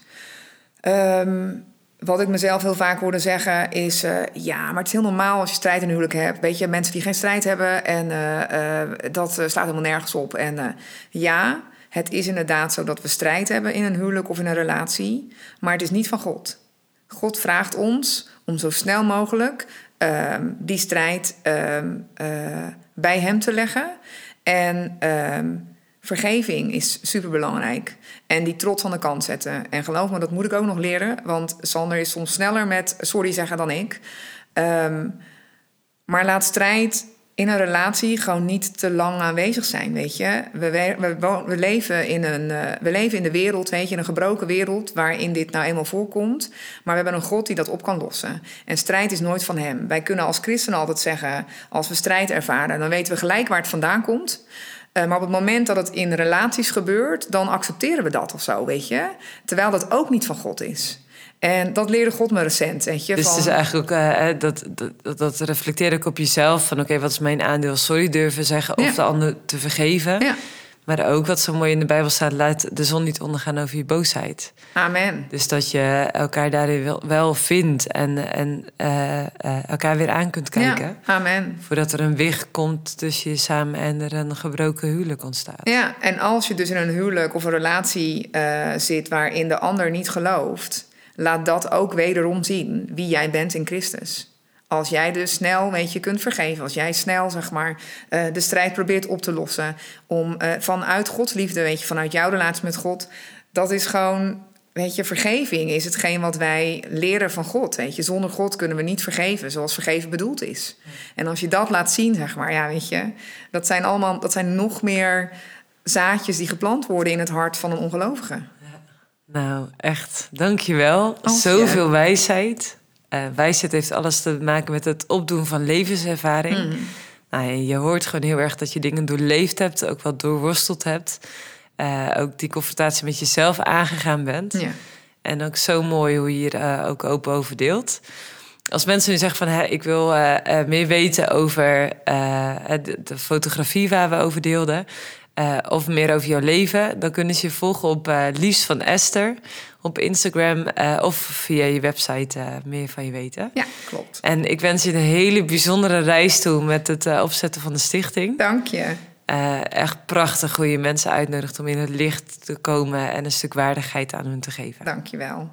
Um, wat ik mezelf heel vaak hoorde zeggen is... Uh, ja, maar het is heel normaal als je strijd in huwelijk hebt. Weet je, mensen die geen strijd hebben en uh, dat slaat helemaal nergens op. En ja, het is inderdaad zo dat we strijd hebben in een huwelijk of in een relatie. Maar het is niet van God. God vraagt ons om zo snel mogelijk ehm, die strijd ehm, bij hem te leggen. En ehm, vergeving is superbelangrijk. En die trots aan de kant zetten. En geloof me, dat moet ik ook nog leren. Want Sander is soms sneller met sorry zeggen dan ik. Um, maar laat strijd in een relatie gewoon niet te lang aanwezig zijn, weet je. We, we, we, leven, in een, uh, we leven in de wereld, weet je, in een gebroken wereld... waarin dit nou eenmaal voorkomt. Maar we hebben een God die dat op kan lossen. En strijd is nooit van hem. Wij kunnen als christenen altijd zeggen... als we strijd ervaren, dan weten we gelijk waar het vandaan komt... Eh, maar op het moment dat het in relaties gebeurt, dan accepteren we dat of zo, weet je. Terwijl dat ook niet van God is. En dat leerde God me recent, weet je. Dus het is eigenlijk ook, uh, dat, dat, dat reflecteer ik op jezelf. Van oké, wat is mijn aandeel? Sorry durven zeggen of de ander te vergeven. Ja. Maar ook wat zo mooi in de Bijbel staat, laat de zon niet ondergaan over je boosheid. Amen. Dus dat je elkaar daarin wel, wel vindt en, en uh, uh, elkaar weer aan kunt kijken. Ja, amen. Voordat er een wicht komt tussen je samen en er een gebroken huwelijk ontstaat. Ja, en als je dus in een huwelijk of een relatie uh, zit waarin de ander niet gelooft, laat dat ook wederom zien wie jij bent in Christus. Als jij dus snel, weet je, kunt vergeven. Als jij snel, zeg maar, uh, de strijd probeert op te lossen. Om uh, vanuit Gods liefde, weet je, vanuit jouw relatie met God. Dat is gewoon, weet je, vergeving is hetgeen wat wij leren van God. Weet je, zonder God kunnen we niet vergeven zoals vergeven bedoeld is. En als je dat laat zien, zeg maar, ja, weet je, dat zijn allemaal, dat zijn nog meer zaadjes die geplant worden in het hart van een ongelovige. Nou, echt, dankjewel. Oh, Zoveel wijsheid. Uh, wijsheid heeft alles te maken met het opdoen van levenservaring. Mm. Nou, je hoort gewoon heel erg dat je dingen doorleefd hebt, ook wat doorworsteld hebt. Uh, ook die confrontatie met jezelf aangegaan bent. Ja. En ook zo mooi hoe je hier uh, ook open over deelt. Als mensen nu zeggen van hè, ik wil meer weten over de, de, fotografie waar we over deelden. Uh, of meer over jouw leven, dan kunnen ze je volgen op uh, Lies van Esther op Instagram uh, of via je website meer van je weten. Ja, klopt. En ik wens je een hele bijzondere reis toe met het opzetten van de stichting. Dank je. echt prachtig hoe je mensen uitnodigt om in het licht te komen en een stuk waardigheid aan hun te geven. Dank je wel.